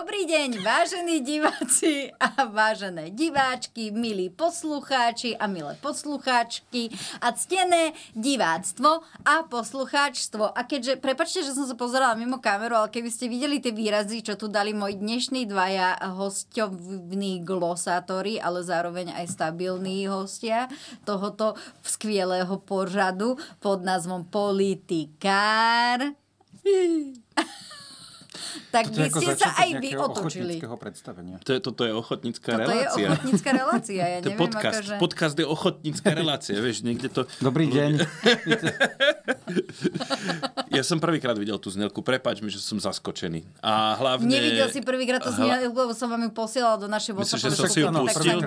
Dobrý deň, vážení diváci a vážené diváčky, milí poslucháči a milé poslucháčky a ctené diváctvo a poslucháčstvo. A keďže, prepačte, že som sa pozerala mimo kameru, ale keby ste videli tie výrazy, čo tu dali moji dnešní dvaja hostovní glosátori, ale zároveň aj stabilní hostia tohoto skvelého pořadu pod názvom Politikár. tak by je ste sa aj vy otočili. predstavenia. To je, toto je ochotnícká Toto je relácia. ochotnícka relácia. Ja to je neviem, podcast. akože... Podcast je ochotnícka relácia, vieš, niekde to... Dobrý deň. Ja som prvýkrát videl tú znelku, prepáč mi, že som zaskočený. A hlavne... Nevidel si prvýkrát to Hla- sníha, lebo som vám ju posielal do našej Myslíš, WhatsAppovej že som si ju pustil?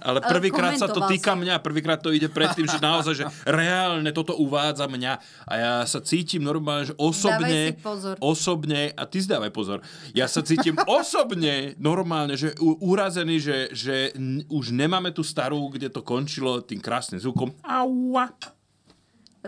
Ale prvýkrát sa to týka mňa, prvýkrát to ide predtým, že naozaj, že reálne toto uvádza mňa a ja sa cítim normálne, že osobne, osobne, a ty dávaj pozor, ja sa cítim osobne normálne, že u- urazený, že, že n- už nemáme tú starú, kde to končilo tým krásnym zvukom. Aua.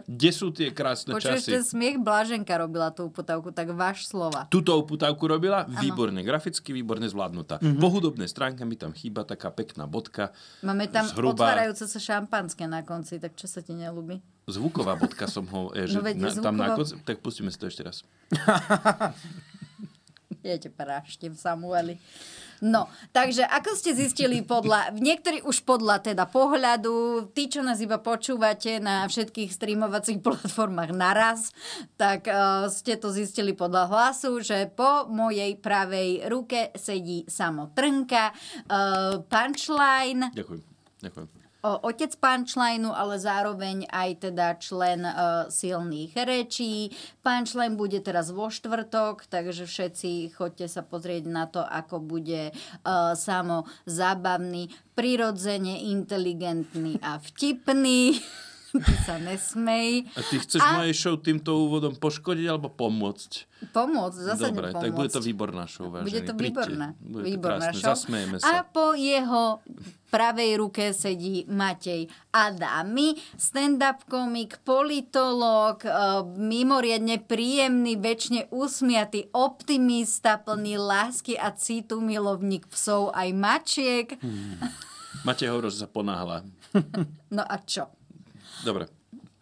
Kde sú tie krásne Počuješ, časy? ten smiech Blaženka robila tú uputavku, tak váš slova. Tuto uputávku robila, výborne, graficky výborne zvládnutá. Mhm. Po hudobnej stránke mi tam chýba taká pekná bodka. Máme tam Zhruba- otvárajúce sa šampanské na konci, tak čo sa ti nelúbi? Zvuková bodka som ho, je, že No veď je na, tam na zvuková- konci, tak pustíme si to ešte raz. Jete prašte v Samueli. No, takže ako ste zistili podľa, niektorí už podľa teda pohľadu, tí, čo nás iba počúvate na všetkých streamovacích platformách naraz, tak uh, ste to zistili podľa hlasu, že po mojej pravej ruke sedí samo Trnka, uh, punchline, Ďakujem. Ďakujem. Otec punchlineu, ale zároveň aj teda člen uh, silných rečí. Punchline bude teraz vo štvrtok, takže všetci choďte sa pozrieť na to, ako bude uh, samo zábavný, prirodzene inteligentný a vtipný. Ty sa nesmej. A ty chceš A- mojej show týmto úvodom poškodiť alebo pomôcť? Pomôcť, zase Dobre, pomôcť. tak bude to výborná show, vážení. Bude to Príďte. výborná, Bude výborná to krásne. show. Zasmejeme A sa. po jeho pravej ruke sedí Matej Adami, stand-up komik, politológ, eh, mimoriadne príjemný, väčšine usmiatý, optimista, plný lásky a citu, milovník psov aj mačiek. Máte hovor, že sa ponáhla. No a čo? Dobre.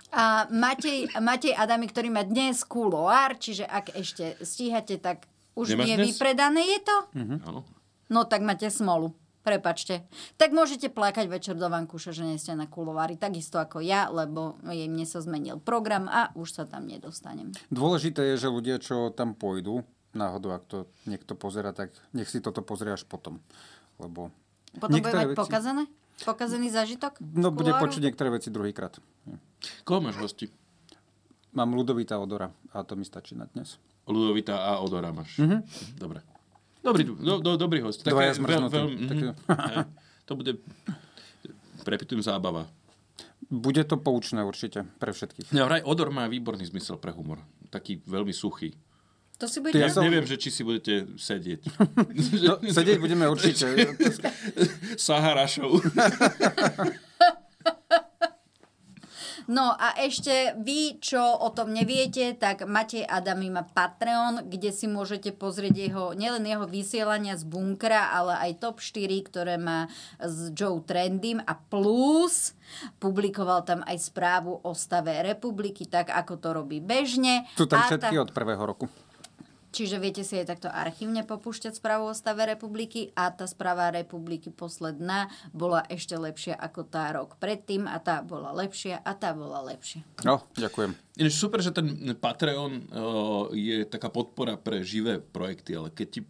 A Matej, Matej Adami, ktorý má dnes kuloár, čiže ak ešte stíhate, tak už Nemáš nie dnes? vypredané je to? Áno. No tak máte smolu. Prepačte. Tak môžete plakať večer do vankúša, že nie ste na kulovári, takisto ako ja, lebo jej mne sa zmenil program a už sa tam nedostanem. Dôležité je, že ľudia, čo tam pôjdu, náhodou, ak to niekto pozera, tak nech si toto pozrie až potom. Lebo Potom bude mať veci- pokazané? Pokazený zážitok? No, bude počuť niektoré veci druhýkrát. Koho máš hosti? Mám Ludovita Odora a to mi stačí na dnes. Ludovita a Odora máš. Dobre. Dobrý, do, do, dobrý host. Mhm. Dvaja Také zmrznutí. mhm. Také- Hej. To bude, prepitujem, zábava. Bude to poučné určite pre všetkých. Ja, vraj Odor má výborný zmysel pre humor. Taký veľmi suchý. To si budete... ja som- neviem, že či si budete sedieť. No, sedieť budeme určite. Sahara show. No a ešte vy, čo o tom neviete, tak Matej Adami má Patreon, kde si môžete pozrieť jeho, nielen jeho vysielania z bunkra, ale aj top 4, ktoré má s Joe Trendym a plus publikoval tam aj správu o stave republiky, tak ako to robí bežne. Sú tam A všetky tá- od prvého roku. Čiže viete si aj takto archívne popúšťať správu o stave republiky a tá správa republiky posledná bola ešte lepšia ako tá rok predtým a tá bola lepšia a tá bola lepšia. No, ďakujem. Ináč super, že ten Patreon o, je taká podpora pre živé projekty, ale keď ti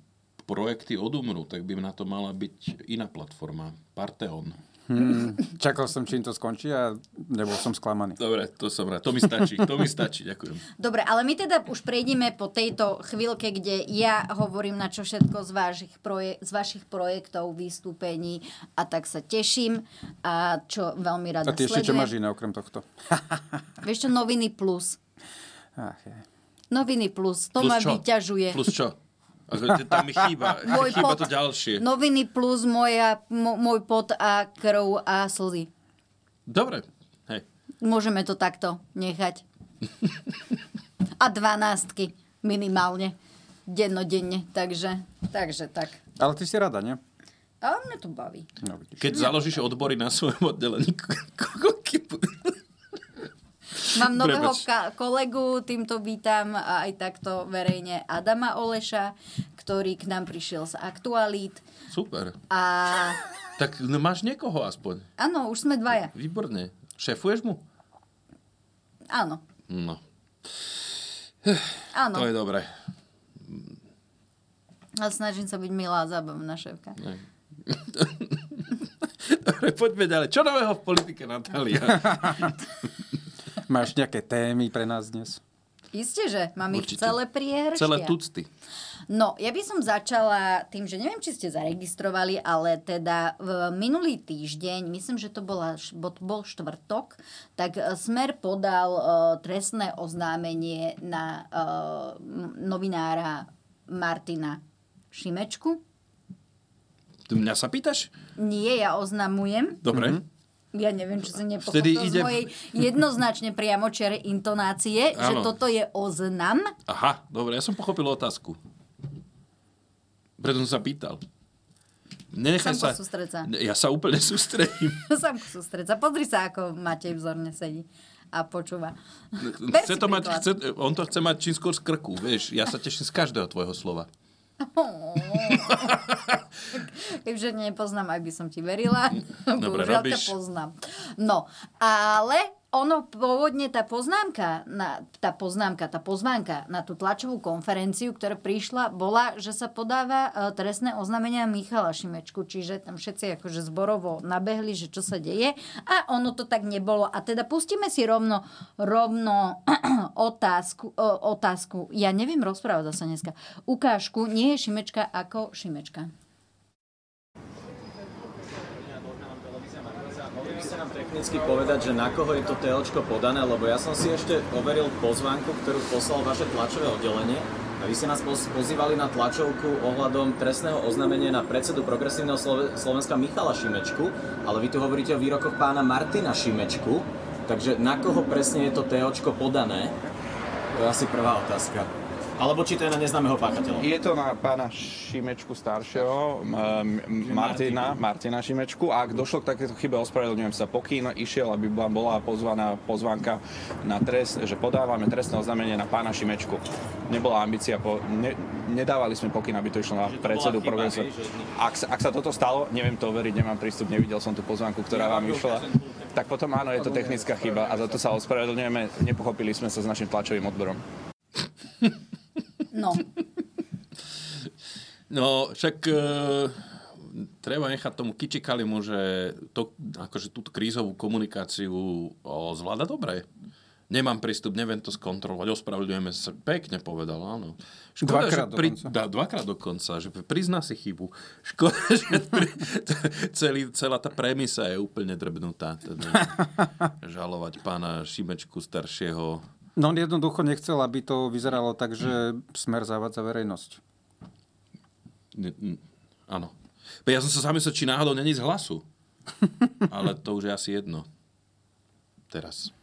projekty odumrú, tak by na to mala byť iná platforma. Parteon. Hmm, čakal som, čím to skončí a nebol som sklamaný. Dobre, to som rád. To mi stačí. To mi stačí. Ďakujem. Dobre, ale my teda už prejdeme po tejto chvíľke, kde ja hovorím na čo všetko z vašich, proje- z vašich projektov, vystúpení a tak sa teším a čo veľmi rada A ty ešte čo máš iné okrem tohto? Vieš čo, noviny plus. Ach, je. Noviny plus, to Plus ma čo? vyťažuje. Plus čo? Tam mi chýba. Môj chýba pot. to ďalšie. Noviny plus moja, mo, môj pot a krv a slzy. Dobre. Hej. Môžeme to takto nechať. A dvanástky minimálne. dennodenne, takže, takže tak. Ale ty si rada, nie? Ale mňa to baví. No. Keď založíš odbory na svojom oddelení, budú? Mám nového ka- kolegu, týmto vítam aj takto verejne Adama Oleša, ktorý k nám prišiel z aktualít. Super. A Tak no, máš niekoho aspoň. áno, už sme dvaja. Výborne. Šéfuješ mu? Áno, No, áno. to je dobré. A snažím sa byť milá a zábavná šéfka. Ne. Dobre, poďme ďalej. Čo nového v politike, Natália? Máš nejaké témy pre nás dnes? Isté, že mám ich Určite. celé priehrštia. Celé tucty. No, ja by som začala tým, že neviem, či ste zaregistrovali, ale teda v minulý týždeň, myslím, že to bola, bol, štvrtok, tak e, Smer podal uh, trestné oznámenie na uh, novinára Martina Šimečku. Ty mňa sa pýtaš? Nie, ja oznamujem. Dobre. Ja neviem, či si nepochopil z ide- mojej jednoznačne priamočiare intonácie, že Áno. toto je oznam. Aha, dobre, ja som pochopil otázku. Preto som sa pýtal. Nenechaj Samko, sa... sústreď sa. Ja sa úplne sústredím. Samku sústreď sa. Pozri sa, ako Matej vzorne sedí a počúva. Chce to mať, chce, on to chce mať čím skôr z krku, vieš. Ja sa teším z každého tvojho slova. Keďže nepoznám, aj by som ti verila. Dobre, Bohužiaľ ťa robíš. poznám. No, ale ono pôvodne tá poznámka, na, tá poznámka, tá pozvánka na tú tlačovú konferenciu, ktorá prišla, bola, že sa podáva e, trestné oznámenia Michala Šimečku, čiže tam všetci akože zborovo nabehli, že čo sa deje a ono to tak nebolo. A teda pustíme si rovno, rovno otázku, e, otázku. Ja neviem rozprávať zase dneska. Ukážku, nie je Šimečka ako Šimečka. Mohli by ste nám technicky povedať, že na koho je to TLčko podané, lebo ja som si ešte overil pozvánku, ktorú poslal vaše tlačové oddelenie a vy ste nás poz- pozývali na tlačovku ohľadom trestného oznámenia na predsedu Progresívneho Slove- Slovenska Michala Šimečku, ale vy tu hovoríte o výrokoch pána Martina Šimečku, takže na koho presne je to TLčko podané? To je asi prvá otázka. Alebo či to je na neznámeho páchateľa. Je to na pána Šimečku staršieho, m- m- Martina, Martina Šimečku. A ak došlo k takéto chybe, ospravedlňujem sa, pokyn išiel, aby bola, bola pozvaná pozvanka na trest, že podávame trestné oznámenie na pána Šimečku. Nebola ambícia, po, ne, nedávali sme pokyn, aby to išlo na predsedu progresu. Ak, sa- ak sa toto stalo, neviem to overiť, nemám prístup, nevidel som tú pozvanku, ktorá vám išla. Tak potom áno, je to technická chyba a za to sa ospravedlňujeme. Nepochopili sme sa s našim tlačovým odborom. No, No, však e, treba nechať tomu Kičikalimu, že to, akože túto krízovú komunikáciu o, zvláda dobre. Nemám prístup, neviem to skontrolovať, ospravedlňujeme sa. Pekne povedal, áno. Dvakrát že pri, dokonca. dá, dvakrát dokonca, že prizná si chybu. Škoda, že pri, celý, celá tá premisa je úplne drbnutá. Teda, žalovať pána Šimečku staršieho. No on jednoducho nechcel, aby to vyzeralo tak, že smer zavádza verejnosť. Ne- n- Áno. Ja som sa zamyslel, či náhodou není z hlasu. Ale to už je asi jedno. Teraz.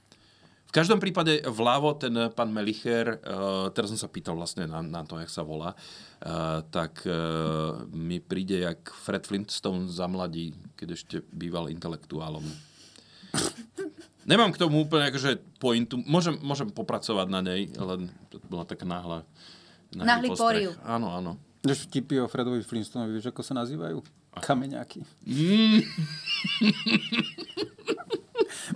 V každom prípade vľavo ten pán Melicher, uh, teraz som sa pýtal vlastne na, na to, jak sa volá, uh, tak uh, mi príde jak Fred Flintstone za mladí, keď ešte býval intelektuálom. Nemám k tomu úplne akože pointu. Môžem, môžem popracovať na nej, len to bola taká náhla. Náhly poriv. Áno, áno. Vieš vtipy o Fredovi Flintstonovi, vieš, ako sa nazývajú? Kameňáky. Mm.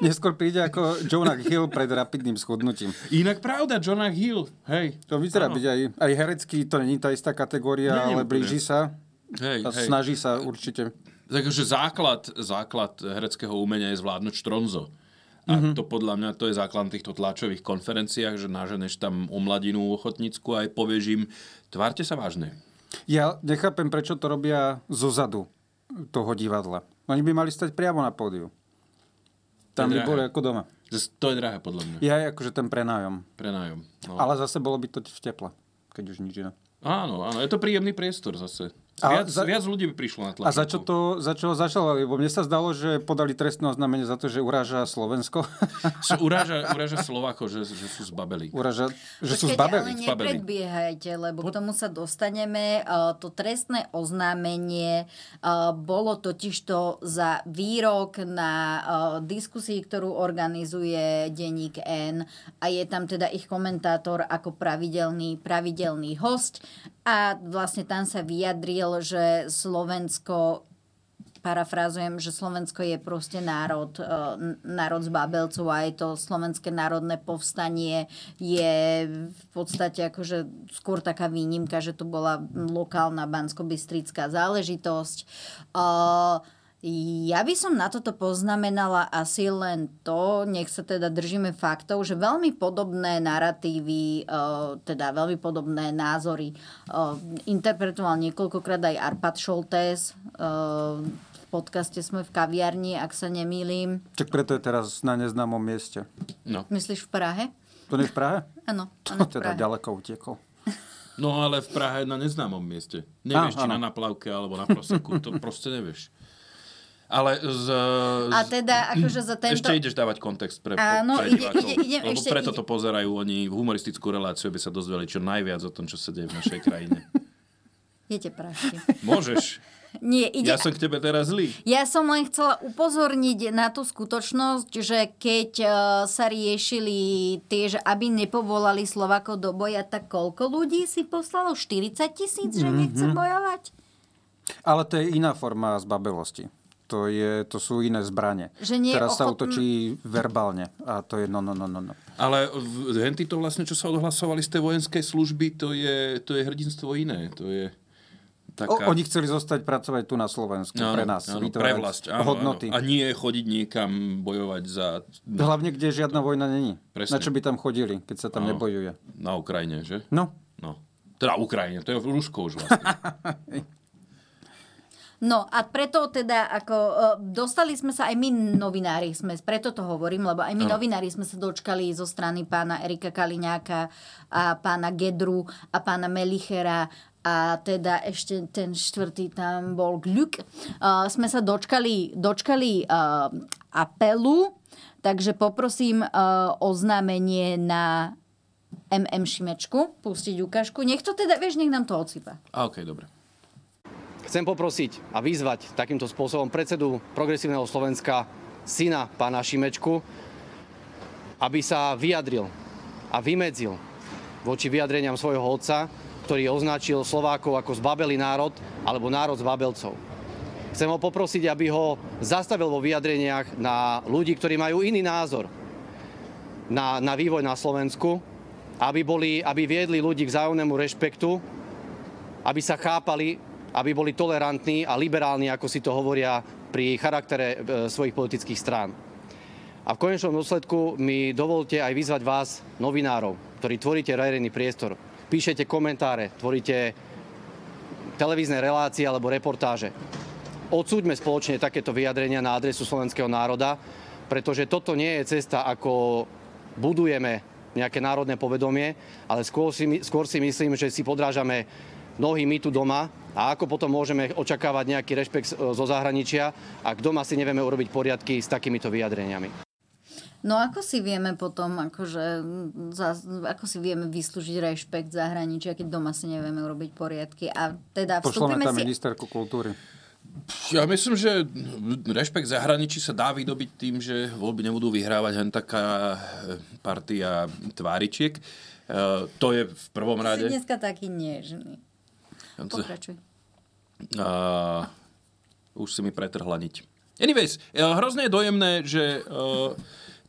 Neskôr príde ako Jonah Hill pred rapidným schudnutím. Inak pravda, Jonah Hill, hej. To vyzerá byť aj, aj herecký, to není tá istá kategória, Nie, ale úplne. blíži sa Hej, a hej. snaží sa určite. Takže základ, základ hereckého umenia je zvládnuť štronzo. A mm-hmm. to podľa mňa to je základ týchto tlačových konferenciách, že naženeš tam o mladinu ochotnícku a aj povieš im, tvárte sa vážne. Ja nechápem, prečo to robia zo zadu toho divadla. Oni by mali stať priamo na pódiu. Tam by boli ako doma. To je drahé podľa mňa. Ja akože ten prenájom. Prenájom. No. Ale zase bolo by to v tepla, keď už nič iné. Áno, áno, je to príjemný priestor zase. A Viac, za- viac ľudí by prišlo na tlačovku. A za čo to, za čo zažalovali? Lebo mne sa zdalo, že podali trestné oznámenie za to, že uráža Slovensko. Sú, uráža, uráža Slovákov, že, že sú zbabeli. uráža, že sú Počkajte, zbabeli. ale nepredbiehajte, lebo k tomu sa dostaneme. Uh, To trestné oznámenie uh, bolo totižto za výrok na uh, diskusii, ktorú organizuje denník N a je tam teda ich komentátor ako pravidelný, pravidelný host a vlastne tam sa vyjadril, že Slovensko parafrázujem, že Slovensko je proste národ, e, národ z Babelcov a aj to slovenské národné povstanie je v podstate akože skôr taká výnimka, že to bola lokálna banskobystrická záležitosť. Uh, ja by som na toto poznamenala asi len to, nech sa teda držíme faktov, že veľmi podobné narratívy, uh, teda veľmi podobné názory uh, interpretoval niekoľkokrát aj Arpad Šoltés. Uh, v podcaste sme v kaviarni, ak sa nemýlim. Čak preto je teraz na neznámom mieste. No. Myslíš v Prahe? To nie je v Prahe? Áno. To áno, v teda Prahe. ďaleko utekol. no ale v Prahe na neznámom mieste. Nevieš, Á, či áno. na naplavke alebo na proseku. To proste nevieš. Ale z, A teda akože za tento... Ešte ideš dávať kontext pre, Áno, pre ide- divákov. ide- idem, lebo ešte preto ide- to pozerajú oni v humoristickú reláciu, aby sa dozvedeli čo najviac o tom, čo sa deje v našej krajine. Idete prašti. Môžeš. Nie, ide... Ja som k tebe teraz zlý. Ja som len chcela upozorniť na tú skutočnosť, že keď eh, sa riešili tie, že aby nepovolali Slovakov do boja, tak koľko ľudí si poslalo? 40 tisíc, že nechce bojovať? Ale to je iná forma zbabelosti. To, je, to sú iné zbranie. Že nie Teraz sa ochotný- útočí verbálne. A to je no, no, no, no. no. Ale henty to vlastne, čo sa odhlasovali z tej vojenskej služby, to je, to je hrdinstvo iné. To je O, taká... oni chceli zostať pracovať tu na Slovensku pre nás. áno, pre vlast, áno, hodnoty. Áno. A nie chodiť niekam bojovať za... Hlavne, kde žiadna vojna není. Presne. Na čo by tam chodili, keď sa tam Áno. nebojuje? Na Ukrajine, že? No, No. Teda Ukrajine, to je v Rusko už vlastne. No a preto teda ako uh, dostali sme sa aj my novinári, sme, preto to hovorím, lebo aj my Áno. novinári sme sa dočkali zo strany pána Erika Kaliňáka a pána Gedru a pána Melichera a teda ešte ten štvrtý tam bol Gľuk. Uh, sme sa dočkali, dočkali uh, apelu, takže poprosím uh, oznámenie na MM Šimečku, pustiť ukážku. Nech to teda, vieš, nech nám to odsypa. Okej, dobre. Chcem poprosiť a vyzvať takýmto spôsobom predsedu Progresívneho Slovenska, syna pána Šimečku, aby sa vyjadril a vymedzil voči vyjadreniam svojho otca, ktorý označil Slovákov ako zbabelý národ alebo národ z babelcov. Chcem ho poprosiť, aby ho zastavil vo vyjadreniach na ľudí, ktorí majú iný názor na, na vývoj na Slovensku, aby, boli, aby viedli ľudí k vzájomnému rešpektu, aby sa chápali, aby boli tolerantní a liberálni, ako si to hovoria pri charaktere e, svojich politických strán. A v konečnom dôsledku mi dovolte aj vyzvať vás, novinárov, ktorí tvoríte verejný priestor, píšete komentáre, tvoríte televízne relácie alebo reportáže. Odsúďme spoločne takéto vyjadrenia na adresu slovenského národa, pretože toto nie je cesta, ako budujeme nejaké národné povedomie, ale skôr si, skôr si myslím, že si podrážame nohy my tu doma a ako potom môžeme očakávať nejaký rešpekt z- zo zahraničia, ak doma si nevieme urobiť poriadky s takýmito vyjadreniami. No ako si vieme potom, akože, za, ako si vieme vyslúžiť rešpekt zahraničia, keď doma si nevieme urobiť poriadky. A teda vstúpime tam si... ministerku kultúry. Ja myslím, že rešpekt zahraničí sa dá vydobiť tým, že voľby nebudú vyhrávať len taká eh, partia tváričiek. Eh, To je v prvom Si rade. dneska taký nežný. Pokračuj. Uh, už si mi pretrhla niť. Anyways, eh, hrozne je dojemné, že uh,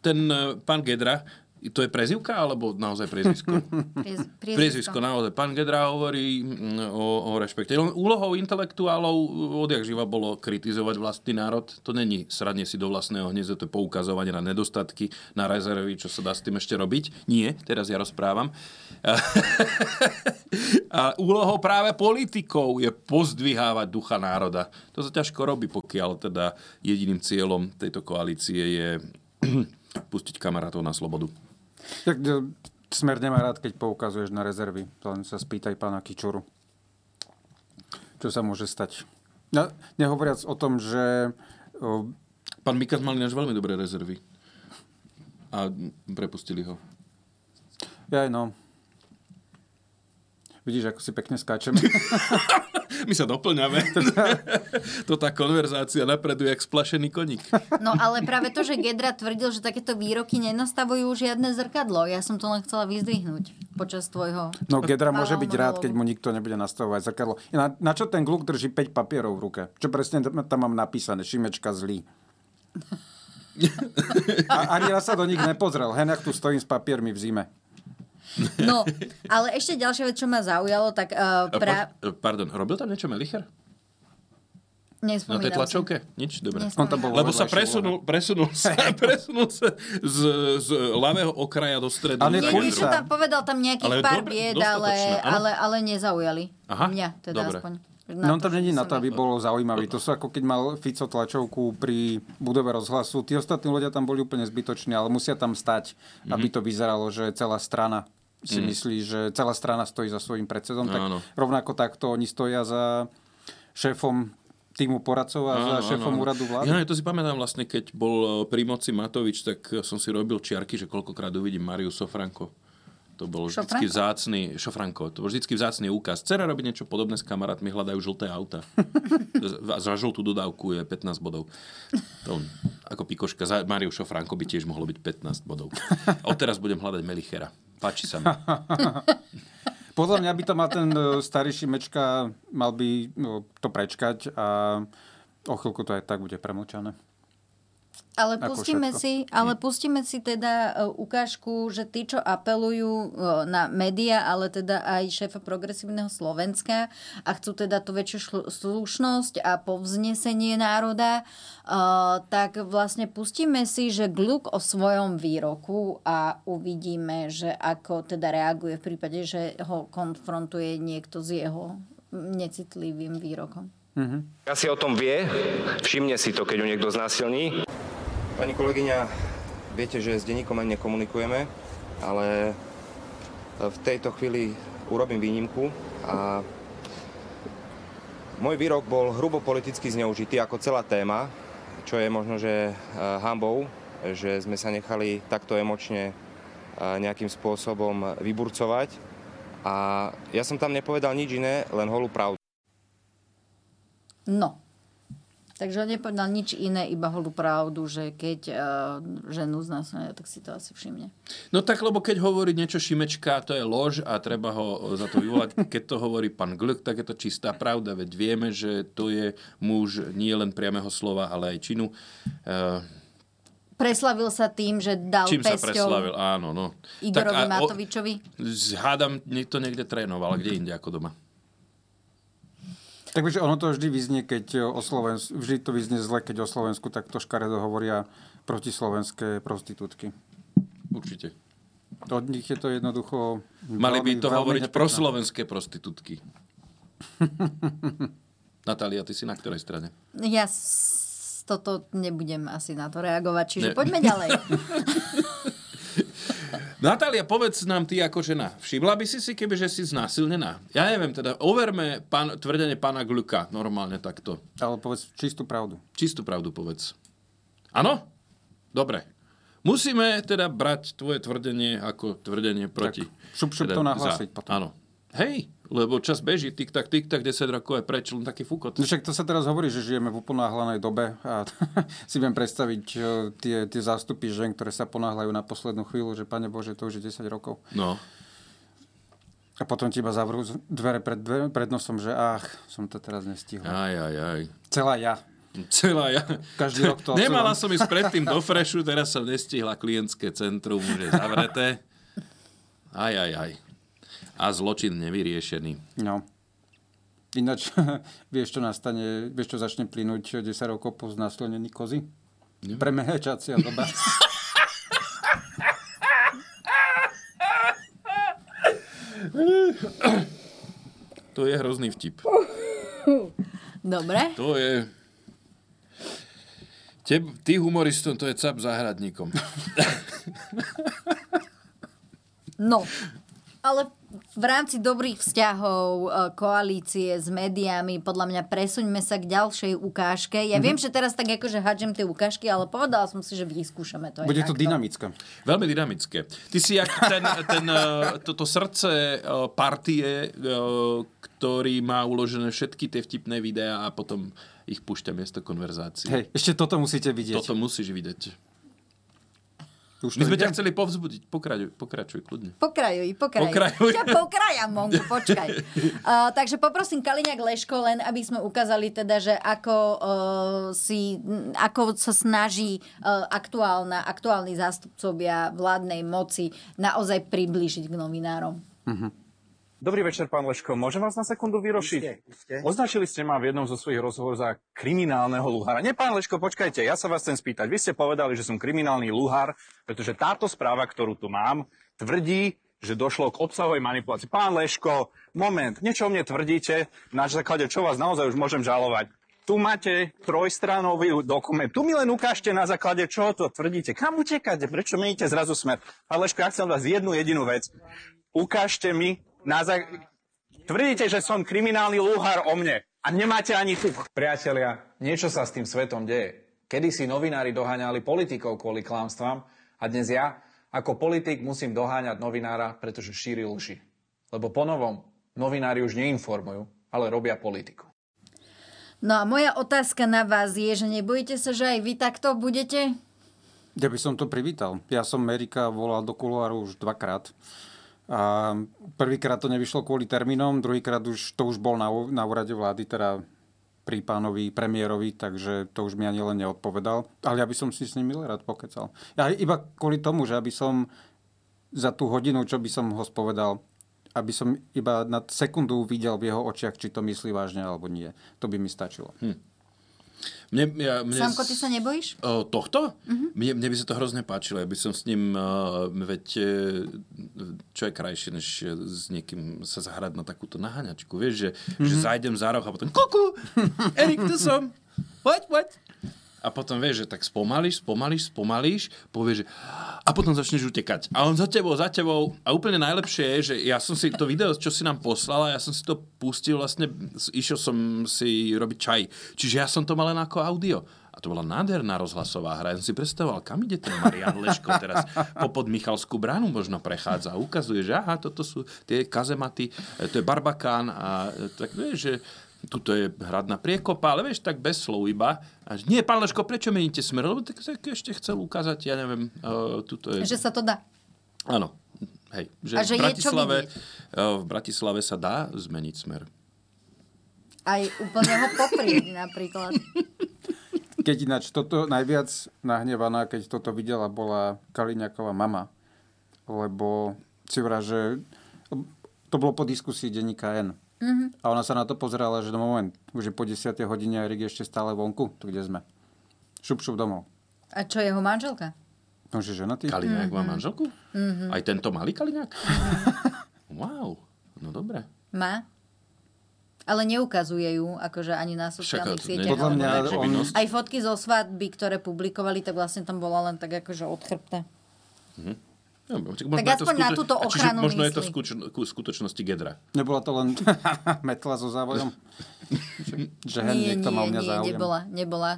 ten uh, pán Gedra, to je prezivka alebo naozaj priezvisko? Priez, Priezvisko, naozaj. Pán Gedra hovorí mm, o, o rešpekte. Len Úlohou intelektuálov odjak živa bolo kritizovať vlastný národ. To není sradne si do vlastného hniezda, to je poukazovanie na nedostatky, na rezervy, čo sa dá s tým ešte robiť. Nie, teraz ja rozprávam. A úlohou práve politikov je pozdvihávať ducha národa. To sa ťažko robí, pokiaľ teda jediným cieľom tejto koalície je pustiť kamarátov na slobodu. Tak e, smer nemá rád, keď poukazuješ na rezervy. Len sa spýtaj pána Kičuru. čo sa môže stať. No, nehovoriac o tom, že Pán Mikas mal ináč veľmi dobré rezervy. A prepustili ho. ja no. Vidíš, ako si pekne skáčeme. My sa doplňame. to tá konverzácia napreduje jak splašený koník. No ale práve to, že Gedra tvrdil, že takéto výroky nenastavujú žiadne zrkadlo. Ja som to len chcela vyzdvihnúť počas tvojho... No Gedra môže byť rád, keď mu nikto nebude nastavovať zrkadlo. Na, na čo ten gluk drží 5 papierov v ruke? Čo presne tam mám napísané? Šimečka zlý. A, ani raz sa do nich nepozrel. Hen, tu stojím s papiermi v zime. No, ale ešte ďalšia vec, čo ma zaujalo, tak uh, pra... po- pardon, robil tam niečo Melicher? Na Nespomínam tej si. tlačovke? Nič? Dobre. On tam bol Lebo sa presunul, presunul, sa, presunul sa z, z ľavého okraja do stredu. Ale Nie, niečo tam povedal tam nejakých Ale pár dobre, vied, ale, ale, ale nezaujali. Aha, Mňa teda dobre. aspoň. No on tam není na som to, aby bolo zaujímavý. To sú ako keď mal Fico tlačovku pri budove rozhlasu. Tí ostatní ľudia tam boli úplne zbytoční, ale musia tam stať, Mhm. aby to vyzeralo, že celá strana si myslí, že celá strana stojí za svojím predsedom. Tak Áno. rovnako takto oni stoja za šéfom týmu poradcov a za šéfom úradu vlády. Ja, to si pamätám vlastne, keď bol e, pri moci Matovič, tak e, som si robil čiarky, že koľkokrát uvidím Mariu Sofranko. To bol vždycky Šofranko? vzácný, Šofranko, to bol vždycky vzácný úkaz. Cera robí niečo podobné s kamarátmi, hľadajú žlté auta. za, žltú dodávku je 15 bodov. To, ako pikoška, za Mariu Šofranko by tiež mohlo byť 15 bodov. A odteraz budem hľadať Melichera. Páči sa mi. Podľa mňa by to mal ten e, starý Šimečka, mal by no, to prečkať a o chvíľku to aj tak bude premlčané. Ale pustíme si, ale pustíme si teda e, ukážku, že tí, čo apelujú e, na média, ale teda aj šéfa progresívneho Slovenska a chcú teda tú väčšiu slušnosť a povznesenie národa, e, tak vlastne pustíme si, že Gluk o svojom výroku a uvidíme, že ako teda reaguje v prípade, že ho konfrontuje niekto s jeho necitlivým výrokom. Asi o tom vie, všimne si to, keď ju niekto znásilní. Pani kolegyňa, viete, že s denníkom ani nekomunikujeme, ale v tejto chvíli urobím výnimku a môj výrok bol hrubo politicky zneužitý ako celá téma, čo je možno, že eh, hambou, že sme sa nechali takto emočne eh, nejakým spôsobom vyburcovať. A ja som tam nepovedal nič iné, len holú pravdu. No. Takže on nepovedal nič iné, iba holú pravdu, že keď uh, ženu znásilňuje, tak si to asi všimne. No tak, lebo keď hovorí niečo Šimečka, to je lož a treba ho za to vyvolať. Keď to hovorí pán Glk, tak je to čistá pravda, veď vieme, že to je muž nie len priamého slova, ale aj činu. Uh, Preslavil sa tým, že dal čím sa preslavil, áno, no. Igorovi a o- Matovičovi. Hádam, niekto niekde trénoval, kde inde ako doma. Tak vieš, ono to vždy vyznie, keď o Slovensku, vždy to vyznie zle, keď o Slovensku takto škaredo hovoria protislovenské prostitútky. Určite. Od nich je to jednoducho... Mali by to veľmi hovoriť nepekné. proslovenské prostitútky. Natália, ty si na ktorej strane? Ja s- toto nebudem asi na to reagovať, čiže Ne. poďme ďalej. Natália, povedz nám ty ako žena. Všimla by si si, keby že si znásilnená? Ja neviem, teda overme pán, tvrdenie pána Gluka normálne takto. Ale povedz čistú pravdu. Čistú pravdu povedz. Áno? Dobre. Musíme teda brať tvoje tvrdenie ako tvrdenie proti. šup, šup teda to nahlásiť za. potom. Áno. Hej, lebo čas beží, tik tak, tik tak, 10 rokov je preč, len taký fúkot. No však to sa teraz hovorí, že žijeme v uponáhlanej dobe a si viem predstaviť e, tie, tie zástupy žen, ktoré sa ponáhľajú na poslednú chvíľu, že pane Bože, to už je 10 rokov. No. A potom ti iba zavrú dvere pred, dvere pred nosom, že ach, som to teraz nestihol. Aj, aj, aj. Celá ja. Celá ja. Každý rok to Nemala som ísť predtým do Freshu, teraz som nestihla klientské centrum, už je zavreté. Aj, aj, aj. A zločin nevyriešený. No. Ináč, vieš, čo nastane, vieš, čo začne plynúť 10 rokov po znásilnení kozy? Premehčacia doba. To je hrozný vtip. Dobre. To je... Teb, ty humoristom, to je cap záhradníkom. No. Ale v rámci dobrých vzťahov, e, koalície s médiami, podľa mňa presuňme sa k ďalšej ukážke. Ja viem, že teraz tak akože hádžem tie ukážky, ale povedala som si, že vyskúšame to. aj Bude to takto. dynamické. Veľmi dynamické. Ty si jak ten, ten, toto srdce eh, partie, ktorý má uložené všetky tie vtipné videá a potom ich púšťa miesto konverzácie. Hej, ešte toto musíte vidieť. Toto musíš vidieť. Už My sme ťa chceli povzbudiť. Pokračuj, pokračuj kľudne. Pokrajuj, pokrajuj. Pokrajuj. Ťa pokrajam, Monku, počkaj. Uh, takže poprosím Kaliňák Leško len, aby sme ukázali teda, že ako, uh, si, ako sa snaží uh, aktuálna, aktuálni zástupcovia vládnej moci naozaj priblížiť k novinárom. Dobrý večer, pán Leško. Môžem vás na sekundu vyrošiť? Označili ste ma v jednom zo svojich rozhovorov za kriminálneho luhára. Nie, pán Leško, počkajte, ja sa vás chcem spýtať. Vy ste povedali, že som kriminálny luhár, pretože táto správa, ktorú tu mám, tvrdí, že došlo k obsahovej manipulácii. Pán Leško, moment, niečo o mne tvrdíte, na základe čo vás naozaj už môžem žalovať. Tu máte trojstranový dokument. Tu mi len ukážte, na základe čoho to tvrdíte. Kam utekáte? Prečo meníte zrazu smer? Pán Leško, ja chcem vás jednu jedinú vec. Ukážte mi na zá... Tvrdíte, že som kriminálny lúhar o mne a nemáte ani tu. Priatelia, niečo sa s tým svetom deje. Kedy si novinári doháňali politikov kvôli klamstvám a dnes ja ako politik musím doháňať novinára, pretože šíri lži. Lebo ponovom, novinári už neinformujú, ale robia politiku. No a moja otázka na vás je, že nebojíte sa, že aj vy takto budete? Ja by som to privítal. Ja som Erika volal do kuloáru už dvakrát. A prvýkrát to nevyšlo kvôli termínom, druhýkrát už, to už bol na, na úrade vlády, teda pri pánovi premiérovi, takže to už mi ani len neodpovedal. Ale ja by som si s ním rád pokecal. Ja iba kvôli tomu, že aby som za tú hodinu, čo by som ho spovedal, aby som iba na sekundu videl v jeho očiach, či to myslí vážne alebo nie. To by mi stačilo. Hm. Mne, ja, mne Samko, ty sa nebojíš? O, tohto? Mne, mne by sa to hrozne páčilo. Ja by som s ním, uh, veď, e, čo je krajšie, než s niekým sa zahrať na takúto naháňačku. Vieš, že, mm-hmm. že zajdem za roh a potom kuku, Erik, tu som. Poď, poď. A potom vieš, že tak spomalíš, spomalíš, spomalíš, povieš, že... A potom začneš utekať. A on za tebou, za tebou. A úplne najlepšie je, že ja som si to video, čo si nám poslala, ja som si to pustil vlastne, išiel som si robiť čaj. Čiže ja som to mal len ako audio. A to bola nádherná rozhlasová hra. Ja som si predstavoval, kam ide ten Marian Leško teraz popod Michalskú bránu možno prechádza. A ukazuje, že aha, toto sú tie kazematy, to je Barbakán a tak vieš, že tuto je hradná priekopa, ale vieš, tak bez slov iba. A že, nie, pán Leško, prečo meníte smer? Lebo tak, tak ešte chcel ukázať, ja neviem, uh, tuto je... Že sa to dá. Áno, hej. Že A že v, je čo Bratislave, uh, v Bratislave sa dá zmeniť smer. Aj úplne ho poprieť napríklad. Keď ináč toto najviac nahnevaná, keď toto videla, bola Kaliňáková mama. Lebo si vrá, že to bolo po diskusii denníka N. Mhm. A ona sa na to pozerala, že no moment, už je po 10. hodine a Erik ešte stále vonku. Tu kde sme? Šup, šup domov. A čo, jeho manželka? No, že ženatý? Kaliňák má Mhm. manželku? Mhm. Aj tento malý Kaliňák? wow, no dobre. Má? Ale neukazuje ju, akože ani na sociálnych sieťach. nie- Podľa mňa on- Aj fotky zo svadby, ktoré publikovali, tak vlastne tam bola len tak akože odchrbté. Mhm. No, tak Tak aspoň na túto a čiže ochranu možno je to v ku- skutočnosti Gedra. Nebola to len metla so závojom? že hen nie, niekto nie, mal mňa nie, záujem. nebola, nebola.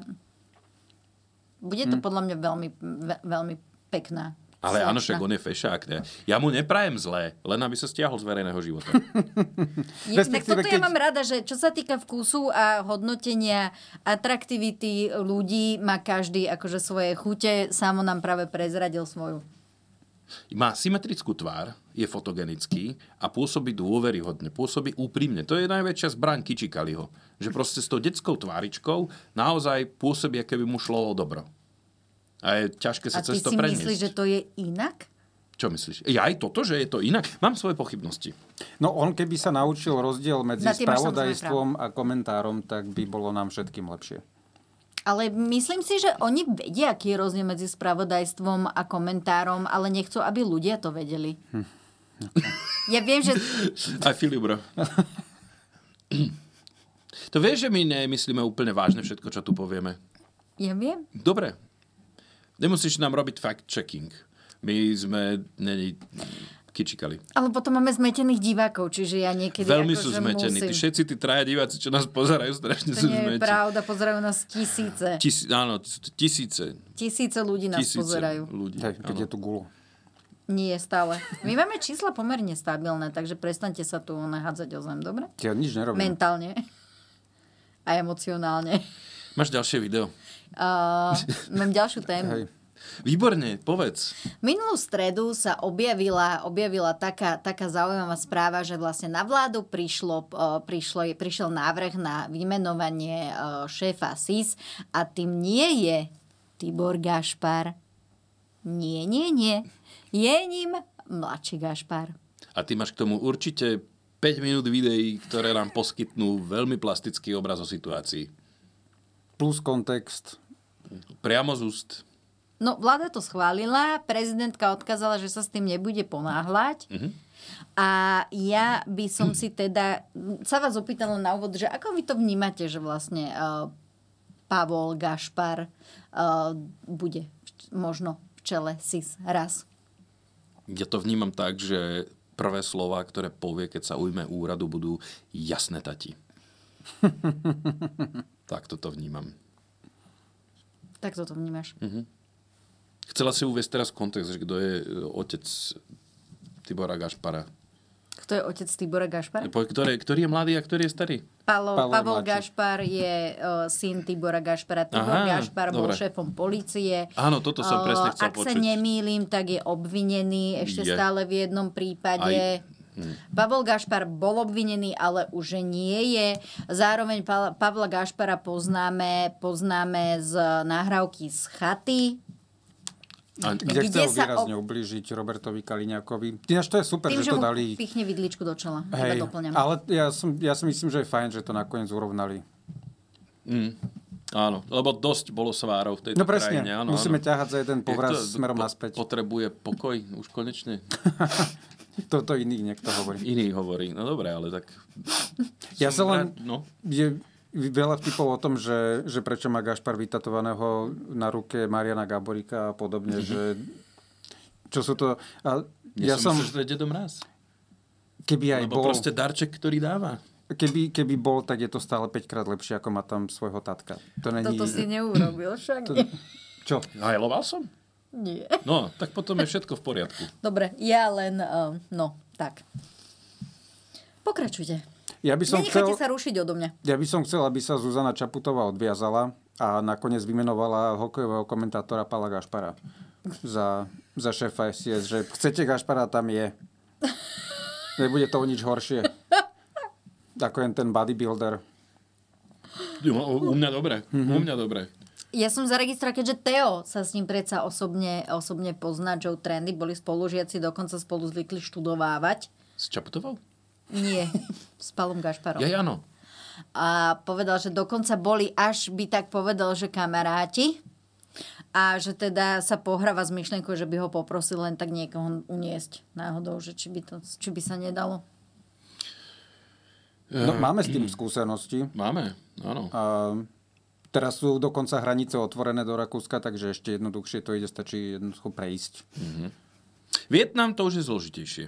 Bude to Hm. podľa mňa veľmi, ve- veľmi pekná. Ale áno, však on je fešák. Ne? Ja mu neprajem zlé, len aby sa stiahol z verejného života. Je, tak toto ja mám rada, že čo sa týka vkusu a hodnotenia atraktivity ľudí, má každý akože svoje chute. Samo nám práve prezradil svoju. Má symetrickú tvár, je fotogenický a pôsobí dôveryhodne, pôsobí úprimne. To je najväčšia zbraň Kičikaliho. Že proste s tou detskou tváričkou naozaj pôsobí, aké by mu šlo o dobro. A je ťažké A sa ty cez to si preniesť. myslíš, že to je inak? Čo myslíš? Ja aj toto, že je to inak? Mám svoje pochybnosti. No on keby sa naučil rozdiel medzi spravodajstvom a komentárom, tak by bolo nám všetkým lepšie. Ale myslím si, že oni vedia, aký je rozdiel medzi spravodajstvom a komentárom, ale nechcú, aby ľudia to vedeli. Hm. Ja viem, že... Aj Filip, bro. To vieš, že my nemyslíme úplne vážne všetko, čo tu povieme. Ja viem. Dobre. Nemusíš nám robiť fact-checking. My sme... Není... kičikali. Ale potom máme zmetených divákov, čiže ja niekedy Veľmi akože sú zmetení. Musím... Tí, všetci tí traja diváci, čo nás pozerajú, strašne To sú zmetení. pravda, pozerajú nás tisíce. Tis, áno, to tisíce. Tisíce ľudí nás tisíce pozerajú. ľudí. Hej, keď áno. je tu gulo. Nie, stále. My máme čísla pomerne stabilné, takže prestaňte sa tu nahádzať o zem, dobre? Ja nič nerobím. Mentálne. A emocionálne. Máš ďalšie video? Uh, mám ďalšiu tému. Hej. Výborne, povedz. Minulú stredu sa objavila, objavila taká, taká zaujímavá správa, že vlastne na vládu prišlo, uh, prišlo, prišiel návrh na vymenovanie uh, šéfa SIS a tým nie je Tibor Gašpar. Nie, nie, nie. Je ním mladší Gašpar. A ty máš k tomu určite 5 minút videí, ktoré nám poskytnú veľmi plastický obraz o situácii. Plus kontext. Priamo z úst. No, vláda to schválila, prezidentka odkázala, že sa s tým nebude ponáhľať. Mhm. A ja by som si teda sa vás opýtala na úvod, že ako vy to vnímate, že vlastne uh, Pavol Gašpar uh, bude možno v čele SIS raz. Ja to vnímam tak, že prvé slova, ktoré povie, keď sa ujme úradu, budú jasné tati. tak toto vnímam. Tak toto vnímaš. Mhm. Chcela si uvieť teraz kontext, že kto je e, otec Tibora Gašpara. Kto je otec Tibora Gašpara? Ktorý, ktorý je mladý a ktorý je starý? Palo, Pavol Pavol. Gašpar je uh, syn Tibora Gašpara. Tibor Aha, Gašpar bol dobre. šéfom policie. Áno, toto som Uh, presne chcel Ak sa počuť. nemýlim, tak je obvinený ešte Je. stále v jednom prípade. Aj- hm. Pavol Gašpar bol obvinený, ale už nie je. Zároveň Pa- Pavla Gašpara poznáme, poznáme z nahrávky z chaty. A, Kde, Kde chcel sa výrazne ublížiť Robertovi Kaliňákovi. Ináč to je super, Tým, že že to mu dali... pichne vidličku do čela. Hej, ale ja, som, ja si myslím, že je fajn, že to nakoniec urovnali. mm, áno, lebo dosť bolo svárov v tejto No presne, krajine. Áno, musíme áno. ťahať za jeden povraz Je smerom po- naspäť. Potrebuje pokoj už konečne. Toto iný niekto hovorí. Iný hovorí. No dobre, ale tak... Ja sa len- rád, No, Je veľa vtipov o tom, že, že prečo má Gašpar vytatovaného na ruke Mariana Gaborika a podobne, že čo sú to... A ja, ja som som, myslel, že to je Dedo Mraz. keby aj Lebo bol, proste darček, ktorý dáva. keby, keby bol, tak je to stále 5 krát lepšie, ako má tam svojho tatka. To není... Toto si neurobil však. To- Čo? Hajloval som? Nie. No, tak potom je všetko v poriadku. Dobre, ja len... Uh, no, tak. Pokračujte. Ja by som Nenechajte chcel... sa rušiť odo mňa. Ja by som chcel, aby sa Zuzana Čaputová odviazala a nakoniec vymenovala hokejového komentátora Pala Gašpara za, za šéfa SIS, že chcete Gašpara, tam je. Nebude to o nič horšie. Ako jen ten bodybuilder. U mňa dobre. Mhm. U mňa dobre. Ja som zaregistrovala, keďže Teo sa s ním predsa osobne, osobne pozná, Joe Trendy, boli spolužiaci, dokonca spolu zvykli študovávať. S Čaputovou? Nie, s Palom Gašparom. Ja, áno. A povedal, že dokonca boli až by tak povedal, že kamaráti. A že teda sa pohráva s myšlienkou, že by ho poprosil len tak niekoho uniesť náhodou, že či by, to, či by sa nedalo. No, máme s tým skúsenosti. Máme, áno. A teraz sú dokonca hranice otvorené do Rakúska, takže ešte jednoduchšie to ide, stačí jednoducho prejsť. Vietnam to už je zložitejšie.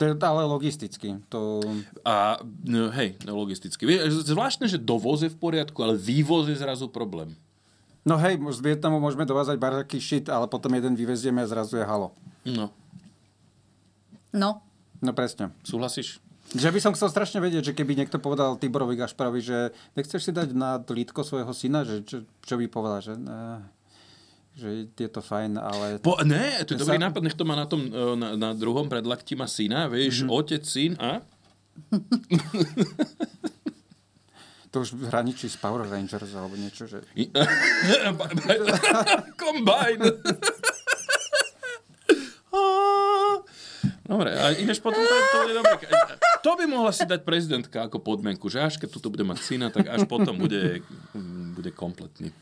To je ale logisticky. To... A no, hej, no, logisticky. Zvláštne, že dovoz je v poriadku, ale vývoz je zrazu problém. No hej, z Vietnamu môžeme dovázať baraký shit, ale potom jeden vyvezieme a zrazu je halo. No, No, No presne. súhlasíš? Že by som chcel strašne vedieť, že keby niekto povedal Tiborovi Gašparovi, že nechceš si dať na lítko svojho syna, že čo, čo by povedal, že, ne, že je to fajn, ale... Po, ne, to je Sa- dobrý nápad, nech to má na tom, e, na, na druhom predlakti má syna, vieš, Mhm. otec, syn a? To už hraničí s Power Rangers alebo niečo, že... Combine! Dobre, a ináč potom to, to je dobré. To by mohla si dať prezidentka ako podmienku, že až keď tuto bude mať syna, tak až potom bude, bude kompletný.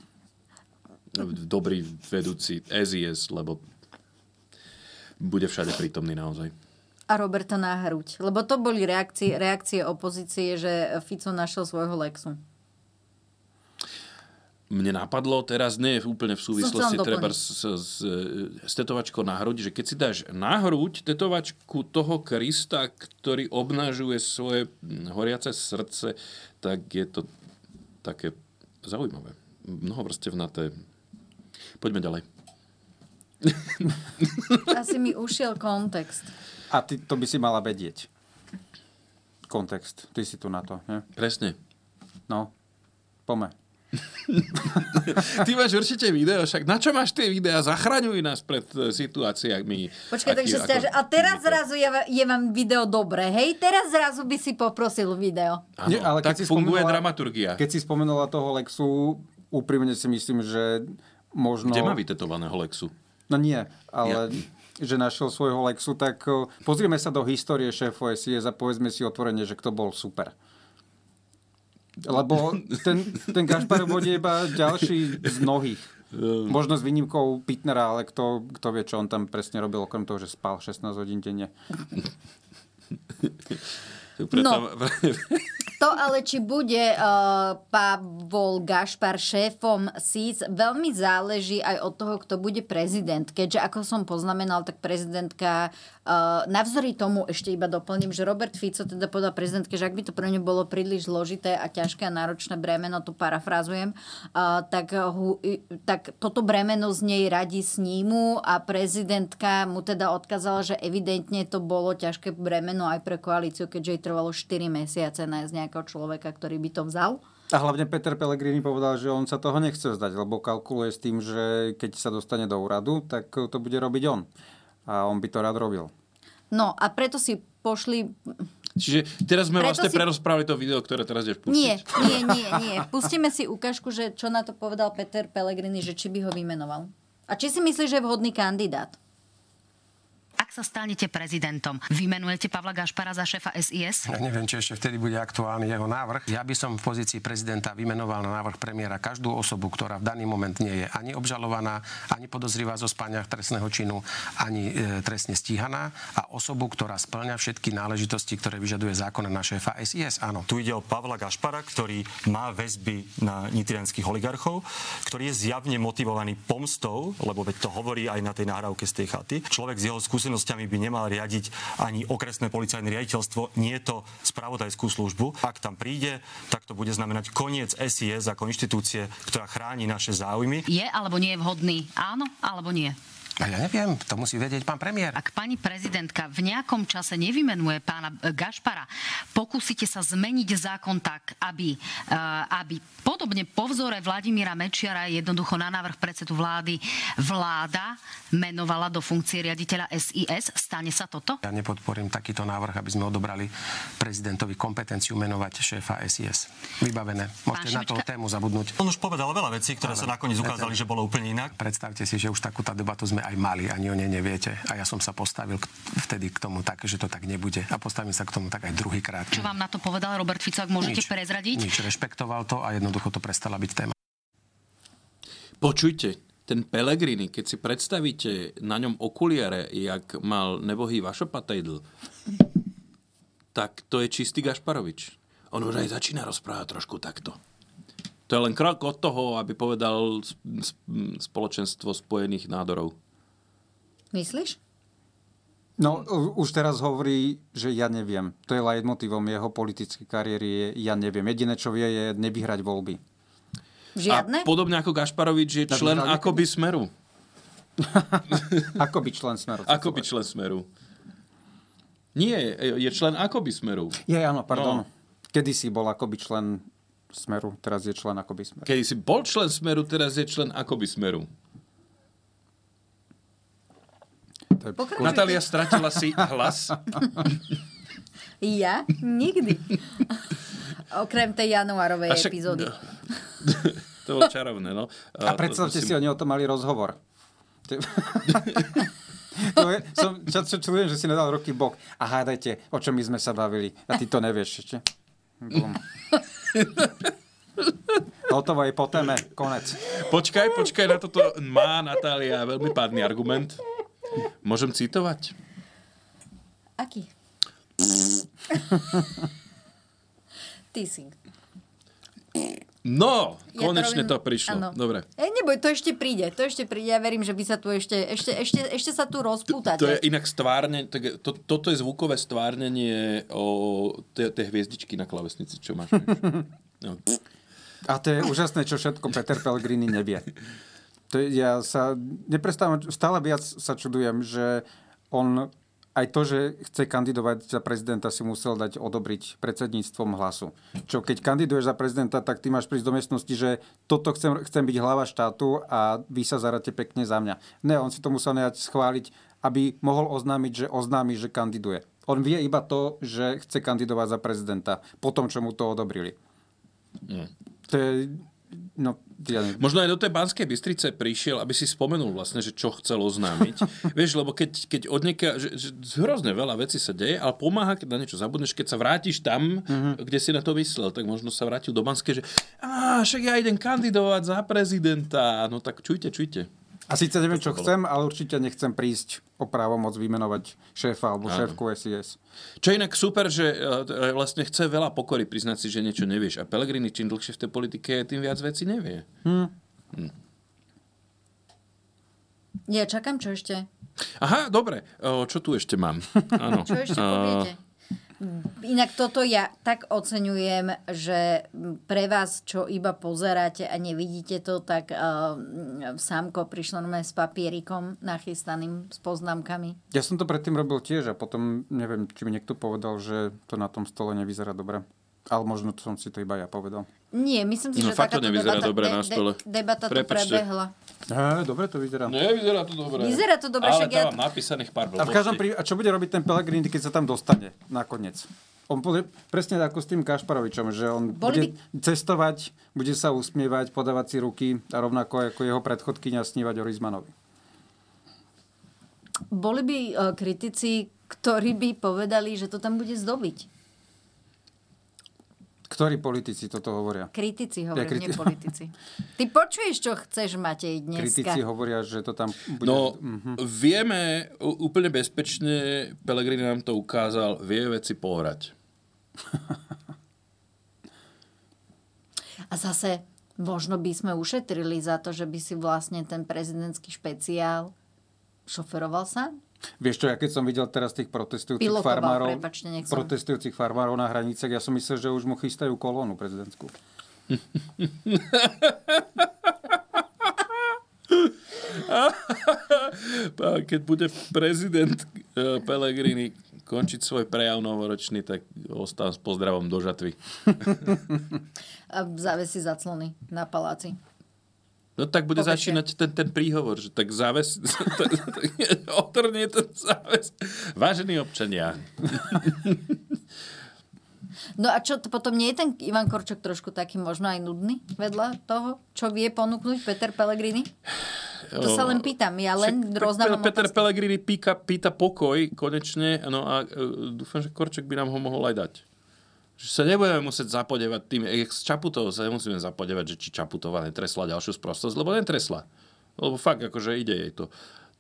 Dobrý vedúci SIS, lebo bude všade prítomný naozaj. a Roberta na hruď. Lebo to boli reakcie, reakcie opozície, že Fico našiel svojho Lexu. mne napadlo, teraz nie je úplne v súvislosti treba s, s, s tetovačkou na hruď, že keď si dáš na hruď tetovačku toho Krista, ktorý obnažuje svoje horiace srdce, tak je to také zaujímavé. Mnohovrstevnaté. Poďme ďalej. Asi mi ušiel kontext. A ty to by si mala vedieť. Kontext. Ty si tu na to, nie? Presne. No, pome. Ty máš určite video, však na čo máš tie videá? Zachraňuj nás pred e, situáciami. Počkaj, aký- takže ako- stiaž... A teraz zrazu je, je vám video dobré, hej? Teraz zrazu by si poprosil video. Áno, Nie, ale keď tak si funguje spomenula- dramaturgia. Keď si spomenula toho Lexu, úprimne si myslím, že možno... Kde má vytetovaného Lexu? No nie, ale že našiel svojho Lexu, tak pozrieme sa do histórie šéfo SIS a povedzme si otvorene, že kto bol super. Lebo ten, ten Gašparov bude iba ďalší z mnohých. Možno s výnimkou Pitnera, ale kto, kto vie, čo on tam presne robil, okrem toho, že spal 16 hodín denne. Preto, No. To ale, či bude uh, Pavol Gašpar šéfom SIS, veľmi záleží aj od toho, kto bude prezident. Keďže, ako som poznamenal, tak prezidentka, navzory tomu ešte iba doplním, že Robert Fico teda povedal prezidentke, že ak by to pre ňu bolo príliš zložité a ťažké a náročné bremeno, to parafrazujem, uh, tak, tak toto bremeno z nej radí snímu a prezidentka mu teda odkázala, že evidentne to bolo ťažké bremeno aj pre koalíciu, keďže jej trvalo 4 mesiace nájsť nejakého človeka, ktorý by to vzal. A hlavne Peter Pellegrini povedal, že on sa toho nechce vzdať, lebo kalkuluje s tým, že keď sa dostane do úradu, tak to bude robiť on. A on by to rád robil. No a preto si pošli... Čiže teraz sme Preto vlastne si- prerozprávali to video, ktoré teraz ideš pustiť. Nie, nie, nie, nie. Pustíme si ukážku, že čo na to povedal Peter Pellegrini, že či by ho vymenoval. A či si myslíš, že je vhodný kandidát? Ak sa stanete prezidentom, vymenujete Pavla Gašpara za šéfa SIS? Ja neviem, či ešte vtedy bude aktuálny jeho návrh. Ja by som v pozícii prezidenta vymenoval na návrh premiéra každú osobu, ktorá v daný moment nie je ani obžalovaná, ani podozrivá zo spania trestného činu, ani e, trestne stíhaná a osobu, ktorá splňa všetky náležitosti, ktoré vyžaduje zákon na šéfa SIS. Áno. Tu ide o Pavla Gašpara, ktorý má väzby na nitrianských oligarchov, ktorý je zjavne motivovaný pomstou, lebo veď to hovorí aj na tej nahrávke z tej chaty. Človek s jeho skúsenosťami by nemal riadiť ani okresné policajné riaditeľstvo, nie to spravodajskú službu. Ak tam príde, tak to bude znamenať koniec SIS ako inštitúcie, ktorá chráni naše záujmy. Je alebo nie je vhodný? Áno alebo nie? A ja neviem, to musí vedieť pán premiér. Ak pani prezidentka v nejakom čase nevymenuje pána e, Gašpara, pokúsite sa zmeniť zákon tak, aby, e, aby podobne po vzore Vladimíra Mečiara jednoducho na návrh predsedu vlády vláda menovala do funkcie riaditeľa SIS. Stane sa toto? Ja nepodporím takýto návrh, aby sme odobrali prezidentovi kompetenciu menovať šéfa SIS. Vybavené. Môžete na tú tému zabudnúť. On už povedal veľa vecí, ktoré sa nakoniec ukázali, že bolo úplne inak. Predstavte si, že už takúto debatu sme aj mali, ani o nej neviete. A ja som sa postavil k- vtedy k tomu tak, že to tak nebude. A postavím sa k tomu tak aj druhýkrát. Čo vám na to povedal Robert Fico, ak môžete Nič. prezradiť? Nič, rešpektoval to a jednoducho to prestala byť téma. Počujte, ten Pellegrini, keď si predstavíte na ňom okuliare, jak mal nebohý vašopatejdl, tak to je čistý Gašparovič. On už aj začína rozprávať trošku takto. To je len krok od toho, aby povedal spoločenstvo spojených nádorov. Myslíš? No, už teraz hovorí, že ja neviem. To je leitmotívom jeho politickej kariéry, je ja neviem. Jediné, čo vie, je nevyhrať voľby. Žiadne? A podobne ako Gašparovič je člen akoby Smeru. Ako by člen Smeru. Ako by člen Smeru. Nie, je člen akoby Smeru. Je, áno, pardon. No. Kedy si bol akoby člen Smeru, teraz je člen akoby Smeru. Keď si bol člen Smeru, teraz je člen akoby Smeru. Pokračujte. Natália stratila si hlas. Ja? Nikdy. Okrem tej januárovej A však- epizódy. To bolo čarovné, no. A predstavte si, oni o tom mali rozhovor. to je, som, čo, čo, čo, viem, že si nedal ruky bok. A hádajte, o čom my sme sa bavili. A ty to nevieš ešte. Bum. Hotovo je po téme. Konec. Počkaj, počkaj, na toto má Natália veľmi pádny argument. Môžem citovať? Aký? Ty si. No, Ja konečne robím- to prišlo. áno. Dobre. E, neboj, to ešte príde, to ešte príde. Ja verím, že vy sa tu ešte, ešte, ešte, ešte sa tu rozpútate. To je inak stvárne, tak je- to, toto je zvukové stvárnenie o tej, tej hviezdičky na klavesnici, čo máš. No. A to je úžasné, čo všetko Peter Pellegrini nevie. To je, ja sa neprestávam, stále viac sa čudujem, že on aj to, že chce kandidovať za prezidenta, si musel dať odobriť predsedníctvom hlasu. Čo keď kandiduješ za prezidenta, tak ty máš prísť do miestnosti, že toto chcem, chcem byť hlava štátu a vy sa zaráte pekne za mňa. Ne, on si to musel nejak schváliť, aby mohol oznámiť, že oznámi, že kandiduje. On vie iba to, že chce kandidovať za prezidenta, po tom, čo mu to odobrili. Mm. To je... No, ja neviem. Možno aj do tej Banskej Bystrice prišiel, aby si spomenul vlastne, že čo chcel oznámiť. Vieš, lebo keď, keď od nieka, že, že hrozne veľa vecí sa deje, ale pomáha, keď na niečo zabudneš, keď sa vrátiš tam, Mhm. kde si na to myslel, tak možno sa vrátil do Banskej, že a však ja idem kandidovať za prezidenta. No tak čujte, čujte. A síce neviem, čo chcem, ale určite nechcem prísť o právomoc vymenovať šéfa alebo Áno. šéfku SIS. Čo je inak super, že e, vlastne chce veľa pokory priznať si, že niečo nevieš. A Pellegrini čím dlhšie v tej politike, tým viac vecí nevie. Hm. Hm. Ja čakám, čo ešte? Aha, dobre. O, čo tu ešte mám? Áno. Čo ešte poviete? Inak toto ja tak oceňujem, že pre vás, čo iba pozeráte a nevidíte to, tak uh, Sámko prišlo normálne s papierikom nachystaným, s poznámkami. Ja som to predtým robil tiež a potom neviem, či mi niekto povedal, že to na tom stole nevyzerá dobre. Ale možno to som si to iba ja povedal. Nie, myslím si, No, že to takáto nevyzerá debata, dobre na stole. debata tu Prepáčte. prebehla. Á, dobre to vyzerá. Nevyzerá to dobre. Vyzerá to dobre, Ale však ja- tam mám napísaných pár A v každom blbostí. prí... A čo bude robiť ten Pellegrini, keď sa tam dostane nakoniec? On bude presne ako s tým Kašparovičom, že on Boli bude cestovať, bude sa usmievať, podávať si ruky a rovnako ako jeho predchodkynia snívať o Rizmanovi. Boli by uh, kritici, ktorí by povedali, že to tam bude zdobiť. Ktorí politici toto hovoria? Kritici Ja, hovorím, kriti- nie politici. Ty počuješ, čo chceš, Matej, dneska. Kritici hovoria, že to tam bude... No, Mhm. vieme úplne bezpečne, Pellegrini nám to ukázal, vie veci pohrať. A zase možno by sme ušetrili za to, že by si vlastne ten prezidentský špeciál šoferoval sám? Vieš čo, ja keď som videl teraz tých protestujúcich Pilotoval, farmárov, prepáčte, nech som- protestujúcich farmárov na hraniciach, ja som myslel, že už mu chystajú kolónu prezidentskú. Keď bude prezident eh, Pellegrini končiť svoj prejav novoročný, tak ostám s pozdravom do žatvy. A zavesí zaclony na paláci. No tak bude Povečer. začínať ten, ten príhovor, že tak záves, otrnie ten záves. Vážení občania, No a čo, to potom nie je ten Ivan Korčok trošku taký možno aj nudný vedľa toho, čo vie ponúknuť Peter Pellegrini? To sa len pýtam, ja len rozdávam Peter otázky. Pellegrini píka, pýta pokoj konečne, no a uh, dúfam, že Korčok by nám ho mohol aj dať. Že sa nebudeme musieť zapodevať tým, jak s Čaputovou sa nemusíme zapodevať, že či Čaputová netresla ďalšiu sprostosť, lebo netresla. Lebo fakt, akože ide jej to.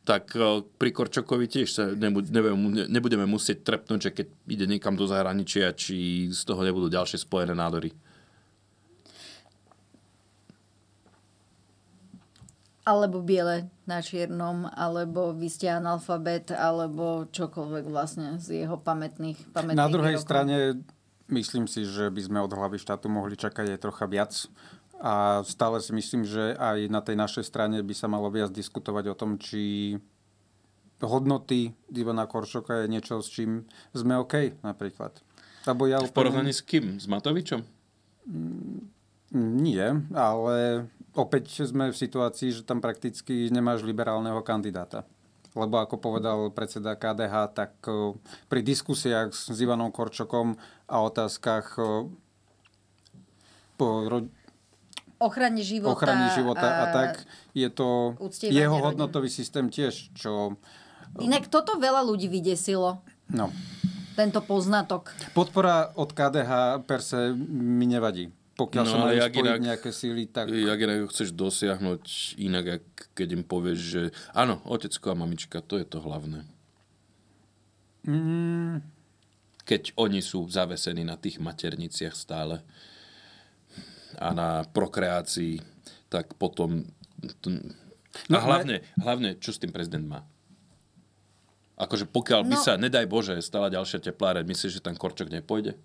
Tak uh, pri Korčokovi tiež sa nebu- nebudeme, nebudeme musieť trepnúť, že keď ide niekam do zahraničia, či z toho nebudú ďalšie spojené nádory. Alebo biele na čiernom, alebo vy ste analfabet, alebo čokoľvek vlastne z jeho pamätných, pamätných Na druhej výrokov. strane myslím si, že by sme od hlavy štátu mohli čakať aj trocha viac. A stále si myslím, že aj na tej našej strane by sa malo viac diskutovať o tom, či hodnoty Ivana Korčoka je niečo, s čím sme OK napríklad. Lebo ja V porovnaní s kým? S Matovičom? Nie, ale opäť sme v situácii, že tam prakticky nemáš liberálneho kandidáta. Lebo ako povedal predseda KDH, tak o, pri diskusiách s Ivanom Korčokom a otázkach o, po ro- Ochrane života. ochrane života a, tak, je to jeho hodnotový systém tiež, čo... Inak toto veľa ľudí vydesilo, No. tento poznatok. Podpora od KDH per se mi nevadí. Pokiaľ sa majú jak spojiť nejaké síly, tak... Jak inak chceš dosiahnuť inak, ak keď im povieš, že áno, otecko a mamička, to je to hlavné. Mm, Keď oni sú zavesení na tých materniciach stále. a na prokreácii, tak potom... A No, hlavne, hlavne, čo s tým prezident má? Akože pokiaľ by No. sa, nedaj Bože, stala ďalšia tepláreň, myslíš, že ten Korčok nepôjde?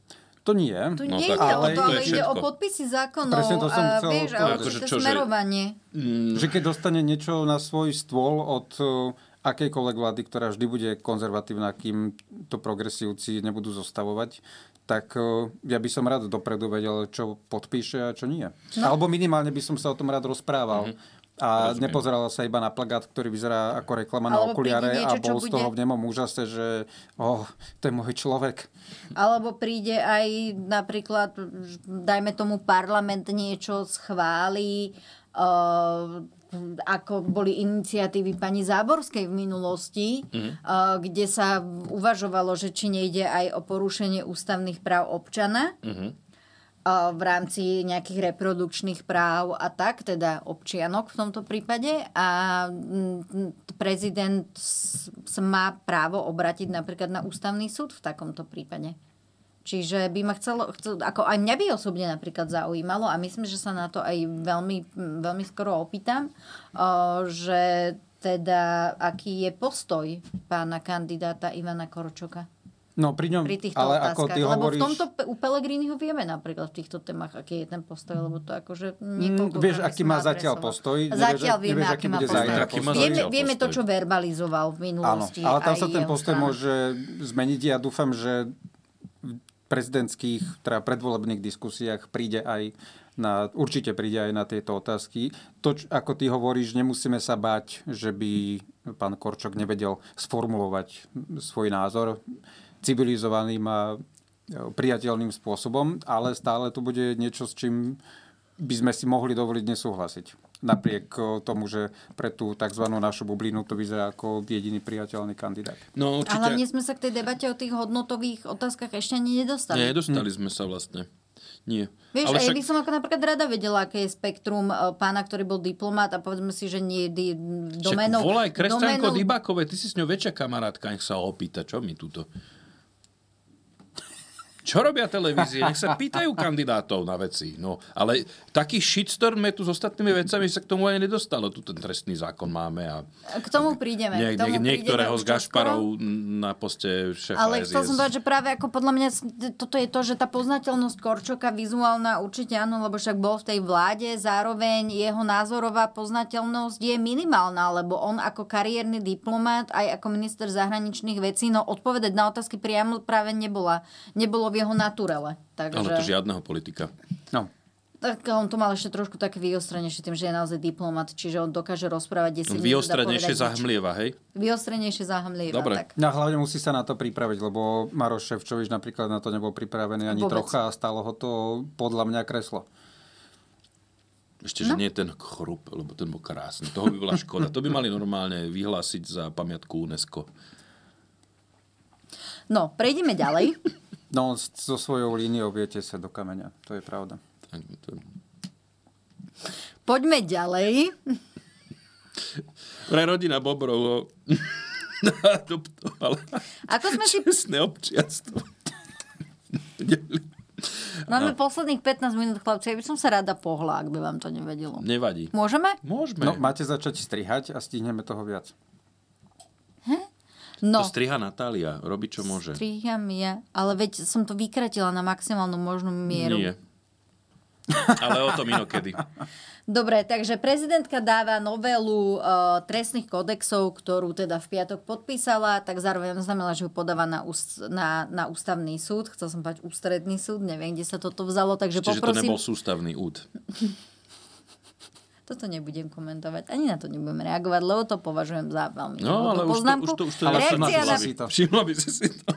To nie. Tu No nie tak ide o ale to, to ale je ide o podpisy zákonov Presne to som chcel vieš, a povedať. určité Akože čo, že- smerovanie. Že keď dostane niečo na svoj stôl od eh, akejkoľvek vlády, ktorá vždy bude konzervatívna, kým to progresívci nebudú zostavovať, tak eh, ja by som rád dopredu vedel, čo podpíše a čo nie. No. Alebo minimálne by som sa o tom rád rozprával. A Rozumiem. nepozeral sa iba na plagát, ktorý vyzerá ako reklama na okuliare a niečo, čo bol z toho bude- v nemom úžase, že oh, to je môj človek. Alebo príde aj napríklad, dajme tomu, parlament niečo schváli, uh, ako boli iniciatívy pani Záborskej v minulosti, Mhm. uh, kde sa uvažovalo, že či nejde aj o porušenie ústavných práv občana Mhm. V rámci nejakých reprodukčných práv a tak, teda občianok v tomto prípade. A prezident má právo obratiť napríklad na ústavný súd v takomto prípade. Čiže by ma chcelo, chcel, ako aj mňa by osobne napríklad zaujímalo a myslím, že sa na to aj veľmi, veľmi skoro opýtam, že teda aký je postoj pána kandidáta Ivana Korčoka No pri ňom, pri týchto ale otázkach. ako ty Lebo hovoríš... v tomto u Pellegriniho vieme napríklad v týchto témach, aký je ten postoj, lebo to akože Mm, niekoľko vieš, aký má zatiaľ postoj, nevieš, Zatiaľ vieme, nevieš, aký aký má postoj. zajtra. Aký má Vieme, vieme to, čo verbalizoval v Áno, minulosti. ale tam sa ten postoj strana. môže zmeniť. Ja dúfam, že v prezidentských, teda predvolebných diskusiách príde aj na, určite príde aj na tieto otázky. To, čo- ako ty hovoríš, nemusíme sa báť, že by pán Korčok nevedel sformulovať svoj názor civilizovaným a priateľným spôsobom, ale stále tu bude niečo, s čím by sme si mohli dovoliť nesúhlasiť. Napriek o, tomu, že pre tú tzv. našu bublinu to vyzerá ako jediný priateľný kandidát. No A hlavne sme sa k tej debate o tých hodnotových otázkach ešte ani nedostali. Nie, nedostali sme sa vlastne. Nie. Vieš, Ale a ja však- by som ako napríklad rada vedela, aké je spektrum e, pána, ktorý bol diplomát a povedzme si, že nie di, domenou... Však volaj Kresťanko domenou- Dybákové, ty si s ňou väčšia kamarátka, nech sa opýta, čo mi túto. Čo robia televízie? Nech sa pýtajú kandidátov na veci. No, ale taký shitstorm je tu s ostatnými vecami, že sa k tomu ani nedostalo. Tu ten trestný zákon máme a K tomu prídeme. nie, k tomu nie, niektorého prídeme z. Gašparov na poste šéfa Ale chcel SIS. som povedať, že práve ako podľa mňa toto je to, že tá poznateľnosť Korčoka vizuálna určite áno, lebo však bol v tej vláde, zároveň jeho názorová poznateľnosť je minimálna, lebo on ako kariérny diplomát, aj ako minister zahraničných vecí, no odpovedať na otázky priamo práve nebola, nebolo v jeho naturele. Takže... Ale to žiadneho politika. No. Tak on to mal ešte trošku také vyostrenejšie tým, že je naozaj diplomat, čiže on dokáže rozprávať 10 minút. Vyostrenejšie zahmlieva, hej? Vyostrenejšie zahmlieva. Dobre. Tak. No hlavne musí sa na to pripraviť, lebo Maroš Ševčovič napríklad na to nebol pripravený ani Vôbec. trocha a stalo ho to podľa mňa kreslo. Ešte, že nie ten chrup, lebo ten bol krásny. Toho by bola škoda. To by mali normálne vyhlásiť za pamiatku UNESCO. No, prejdeme ďalej. No, s- so svojou líniou viete sa do kameňa. To je pravda. Poďme ďalej. Pre rodina Bobrov ho adoptovala. Ako sme si... Čestné občianstvo. Máme No. posledných 15 minút, chlapci. Ja by som sa rada pohla, ak by vám to nevedelo. Nevadí. Môžeme? Môžeme. No, máte začať strihať a stihneme toho viac. No, To striha Natália. Robí, čo môže. striham ja. Ale veď som to vykratila na maximálnu možnú mieru. Nie. Ale o tom inokedy. Dobre, takže prezidentka dáva novelu uh, trestných kodexov, ktorú teda v piatok podpísala, tak zároveň znamená, že ju podáva na, úst, na, na ústavný súd. Chcel som povedať ústredný súd, neviem, kde sa toto vzalo, takže Čiže to poprosím... nebol sústavný úd. Toto nebudem komentovať, ani na to nebudem reagovať, lebo to považujem za veľmi No, ale už nevhodnú to, poznámku. už to, už to Reakcia na, si to. Všimla by si si to.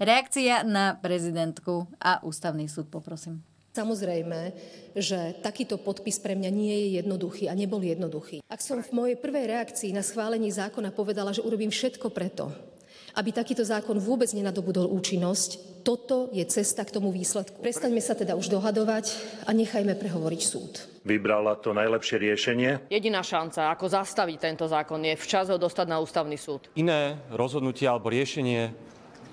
reakcia na prezidentku a ústavný súd, poprosím. Samozrejme, že takýto podpis pre mňa nie je jednoduchý a nebol jednoduchý. Ak som v mojej prvej reakcii na schválení zákona povedala, že urobím všetko preto, aby takýto zákon vôbec nenadobudol účinnosť, toto je cesta k tomu výsledku. Prestaňme sa teda už dohadovať a nechajme prehovoriť súd. Vybrala to najlepšie riešenie. Jediná šanca, ako zastaviť tento zákon, je včas ho dostať na ústavný súd. Iné rozhodnutie alebo riešenie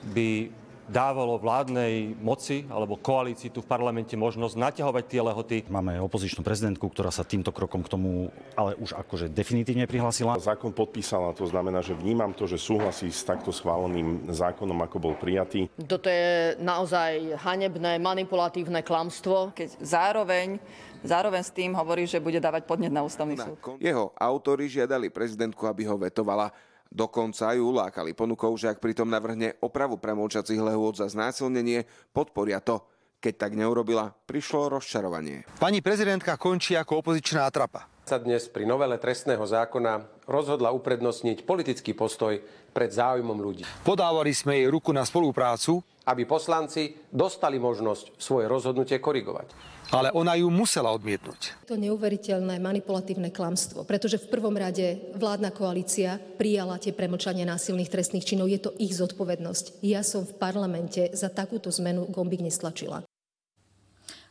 by dávalo vládnej moci alebo koalícii tu v parlamente možnosť naťahovať tie lehoty. Máme opozičnú prezidentku, ktorá sa týmto krokom k tomu ale už akože definitívne prihlásila. Zákon podpísala, to znamená, že vnímam to, že súhlasí s takto schváleným zákonom, ako bol prijatý. Toto je naozaj hanebné, manipulatívne klamstvo. Keď zároveň Zároveň s tým hovorí, že bude dávať podnet na ústavný súd. Jeho autori žiadali prezidentku, aby ho vetovala. Dokonca ju lákali ponukou, že ak pritom navrhne opravu premlčacích lehôd za znásilnenie, podporia to. Keď tak neurobila, prišlo rozčarovanie. Pani prezidentka končí ako opozičná atrapa. Sa dnes pri novele trestného zákona rozhodla uprednostniť politický postoj pred záujmom ľudí. Podávali sme jej ruku na spoluprácu, aby poslanci dostali možnosť svoje rozhodnutie korigovať ale ona ju musela odmietnúť. To neuveriteľné manipulatívne klamstvo, pretože v prvom rade vládna koalícia prijala tie premlčanie násilných trestných činov. Je to ich zodpovednosť. Ja som v parlamente za takúto zmenu gombík nestlačila.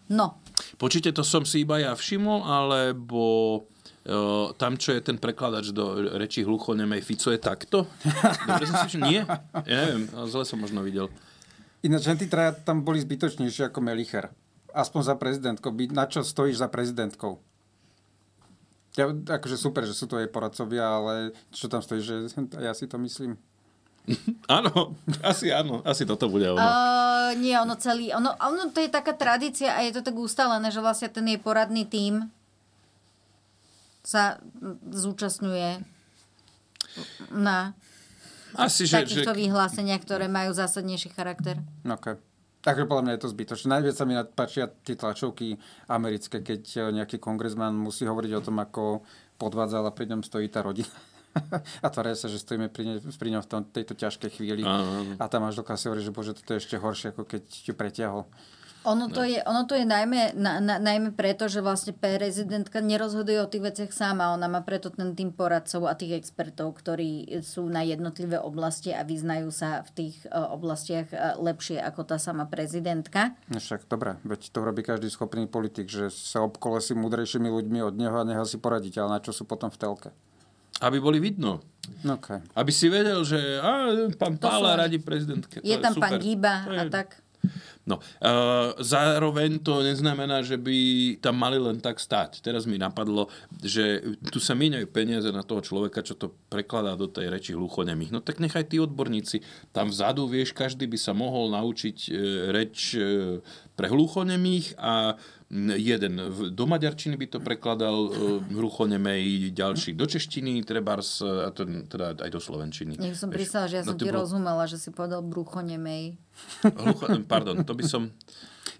No. Počujte, to som si iba ja všimol, alebo uh, tam, čo je ten prekladač do reči hluchonemej Fico, je takto? Dobre som si Nie? Ja neviem, zle som možno videl. Ináč, tí traja tam boli zbytočnejšie ako Melicher aspoň za prezidentkou, byť, na čo stojíš za prezidentkou? Ja, akože super, že sú to jej poradcovia, ale čo tam stojí, že ja si to myslím. áno, asi áno, asi toto bude ono. Uh, nie, ono celý, ono, ono to je taká tradícia a je to tak ustalené, že vlastne ten jej poradný tím sa zúčastňuje na asi, že, takýchto že... vyhlásenia, ktoré majú zásadnejší charakter. Okay. Takže podľa mňa je to zbytočné. Najviac sa mi páčia tie tlačovky americké, keď e, nejaký kongresman musí hovoriť o tom, ako podvádzal a pri ňom stojí tá rodina. a tvária sa, že stojíme pri, ne, pri ňom v tom, tejto ťažkej chvíli. Áno. A tam až dokáže hovorí, že bože, toto je ešte horšie, ako keď ti pretiahol. Ono to, je, ono to je najmä, na, na, najmä preto, že vlastne prezidentka nerozhoduje o tých veciach sama. Ona má preto ten tým poradcov a tých expertov, ktorí sú na jednotlivé oblasti a vyznajú sa v tých uh, oblastiach uh, lepšie ako tá sama prezidentka. No však dobre, veď to robí každý schopný politik, že sa obkolesí múdrejšími ľuďmi od neho a nechá si poradiť, ale na čo sú potom v telke? Aby boli vidno. Okay. Aby si vedel, že á, pán Pála radí prezidentke. Je tam super. pán Giba a tak. No, uh, zároveň to neznamená, že by tam mali len tak stať. Teraz mi napadlo, že tu sa míňajú peniaze na toho človeka, čo to prekladá do tej reči hluchonemých. No tak nechaj tí odborníci. Tam vzadu, vieš, každý by sa mohol naučiť uh, reč uh, pre hluchonemých a jeden do maďarčiny by to prekladal uh, hruchonemej, ďalší do češtiny, trebárs, a ten, teda aj do slovenčiny. Nech som prísala, že ja no som ti bol... rozumela, že si povedal bruchonemej. Hlucho, pardon, to by som...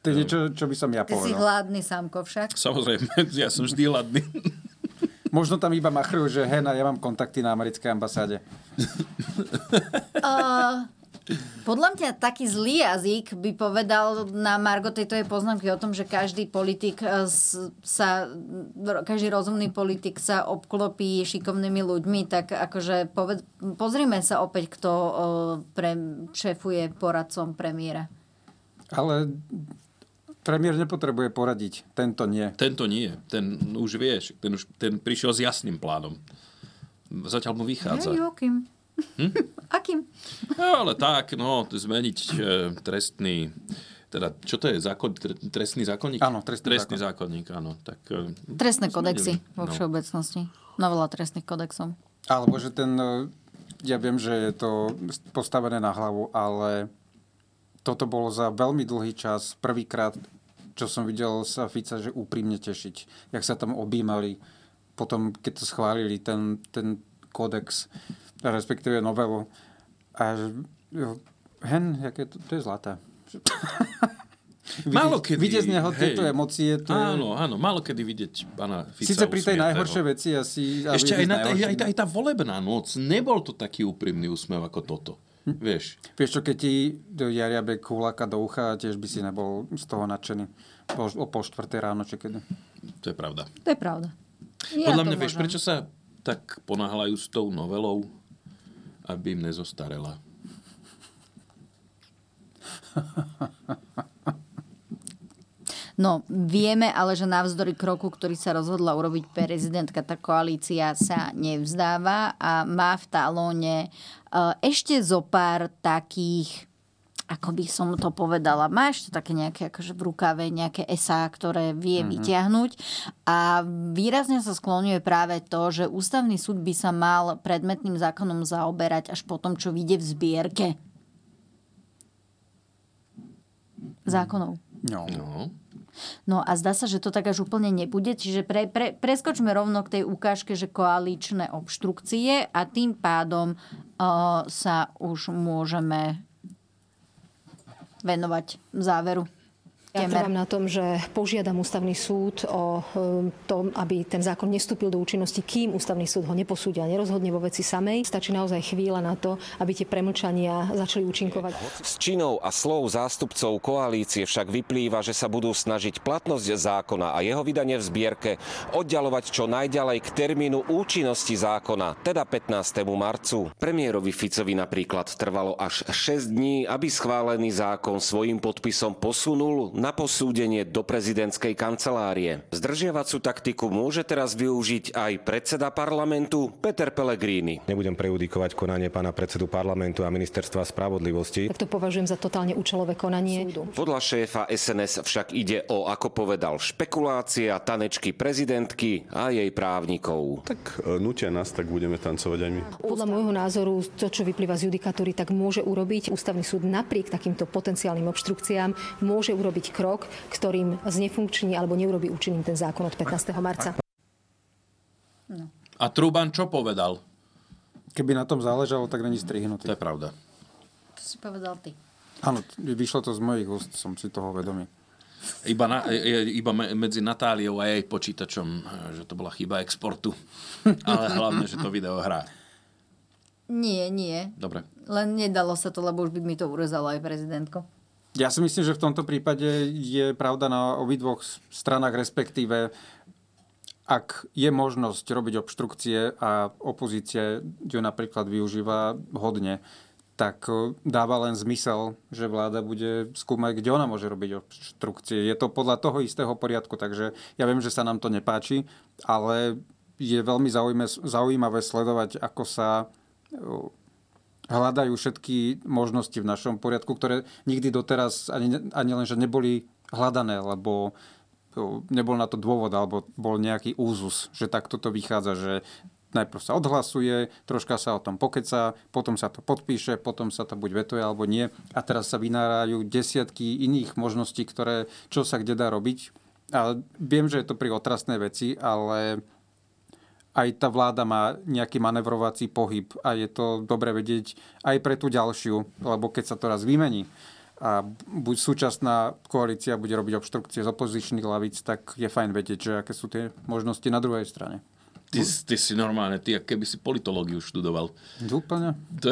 To je niečo, čo by som ja povedal. Ty si hladný, Samko, však? Samozrejme, ja som vždy hladný. Možno tam iba machrujú, že hena, ja mám kontakty na americkej ambasáde. Uh, podľa mňa taký zlý jazyk by povedal na Margo tejto je poznámky o tom, že každý politik e, sa, každý rozumný politik sa obklopí šikovnými ľuďmi, tak akože poved, pozrime sa opäť, kto uh, pre, šéfuje poradcom premiéra. Ale premiér nepotrebuje poradiť. Tento nie. Tento nie. Ten už vieš. Ten, už, ten prišiel s jasným plánom. Zatiaľ mu vychádza. Hej, Hm? Akým? No, ale tak, no, zmeniť e, trestný teda, čo to je? Zákon, trestný zákonník? Áno, trestný, trestný zákonník. áno. Tak, e, Trestné kodexy vo no. všeobecnosti. Novela trestných kodexov. Alebo, že ten, e, ja viem, že je to postavené na hlavu, ale toto bolo za veľmi dlhý čas prvýkrát, čo som videl sa Fica, že úprimne tešiť. Jak sa tam objímali potom, keď to schválili, ten, ten kodex respektíve novelu. A jo, hen, jak je to, to je zlaté. Málo kedy... Vidieť z neho tieto emócie. To áno, áno, málo kedy vidieť pána Fica Sice pri tej najhoršej veci asi... Ešte aj, na, aj, aj tá volebná noc, nebol to taký úprimný úsmev ako toto. Hm. Vieš. Vieš čo, keď ti jariabe kulaka do ucha, tiež by si nebol z toho nadšený. Po, o pol štvrté ráno, či kedy. To je pravda. To je pravda. Ja Podľa mňa, vieš, prečo sa tak ponáhľajú s tou novelou? Aby im nezostarela. No, vieme ale, že navzdory kroku, ktorý sa rozhodla urobiť prezidentka, tá koalícia sa nevzdáva a má v talóne e, ešte zo pár takých ako by som to povedala, máš to také nejaké akože v rukave, nejaké esá, ktoré vie mm-hmm. vyťahnuť a výrazne sa skloňuje práve to, že ústavný súd by sa mal predmetným zákonom zaoberať až po tom, čo vyjde v zbierke zákonov. No. no. No a zdá sa, že to tak až úplne nebude, čiže pre, pre, preskočme rovno k tej ukážke, že koaličné obštrukcie a tým pádom uh, sa už môžeme venovať záveru. Ja trvám na tom, že požiadam ústavný súd o um, tom, aby ten zákon nestúpil do účinnosti, kým ústavný súd ho neposúdia nerozhodne vo veci samej. Stačí naozaj chvíľa na to, aby tie premlčania začali účinkovať. Z činov a slov zástupcov koalície však vyplýva, že sa budú snažiť platnosť zákona a jeho vydanie v zbierke oddialovať čo najďalej k termínu účinnosti zákona, teda 15. marcu. Premiérovi Ficovi napríklad trvalo až 6 dní, aby schválený zákon svojim podpisom posunul na posúdenie do prezidentskej kancelárie. Zdržiavacú taktiku môže teraz využiť aj predseda parlamentu Peter Pellegrini. Nebudem prejudikovať konanie pána predsedu parlamentu a ministerstva spravodlivosti. Tak to považujem za totálne účelové konanie súdu. Podľa šéfa SNS však ide o, ako povedal, špekulácie a tanečky prezidentky a jej právnikov. Tak e, nutia nás, tak budeme tancovať aj my. Podľa môjho názoru, to, čo vyplýva z judikatúry, tak môže urobiť ústavný súd napriek takýmto potenciálnym obštrukciám, môže urobiť krok, ktorým znefunkční alebo neurobi účinným ten zákon od 15. marca. A Truban čo povedal? Keby na tom záležalo, tak není strihnutý. To je pravda. To si povedal ty. Áno, vyšlo to z mojich úst, som si toho vedomý. Iba, na, iba medzi Natáliou a jej počítačom, že to bola chyba exportu. Ale hlavne, že to video hrá. Nie, nie. Dobre. Len nedalo sa to, lebo už by mi to urezalo aj prezidentko. Ja si myslím, že v tomto prípade je pravda na obidvoch stranách, respektíve ak je možnosť robiť obštrukcie a opozícia ju napríklad využíva hodne, tak e, dáva len zmysel, že vláda bude skúmať, kde ona môže robiť obštrukcie. Je to podľa toho istého poriadku, takže ja viem, že sa nám to nepáči, ale je veľmi zaujímavé sledovať, ako sa e, hľadajú všetky možnosti v našom poriadku, ktoré nikdy doteraz ani, ani len, že neboli hľadané, lebo nebol na to dôvod, alebo bol nejaký úzus, že takto to vychádza, že najprv sa odhlasuje, troška sa o tom pokeca, potom sa to podpíše, potom sa to buď vetuje alebo nie a teraz sa vynárajú desiatky iných možností, ktoré, čo sa kde dá robiť. A viem, že je to pri otrasnej veci, ale aj tá vláda má nejaký manevrovací pohyb a je to dobre vedieť aj pre tú ďalšiu, lebo keď sa to raz vymení a buď súčasná koalícia bude robiť obštrukcie z opozičných lavíc, tak je fajn vedieť, že aké sú tie možnosti na druhej strane. Ty, ty si normálne, ty keby si politológiu študoval. Úplne. To,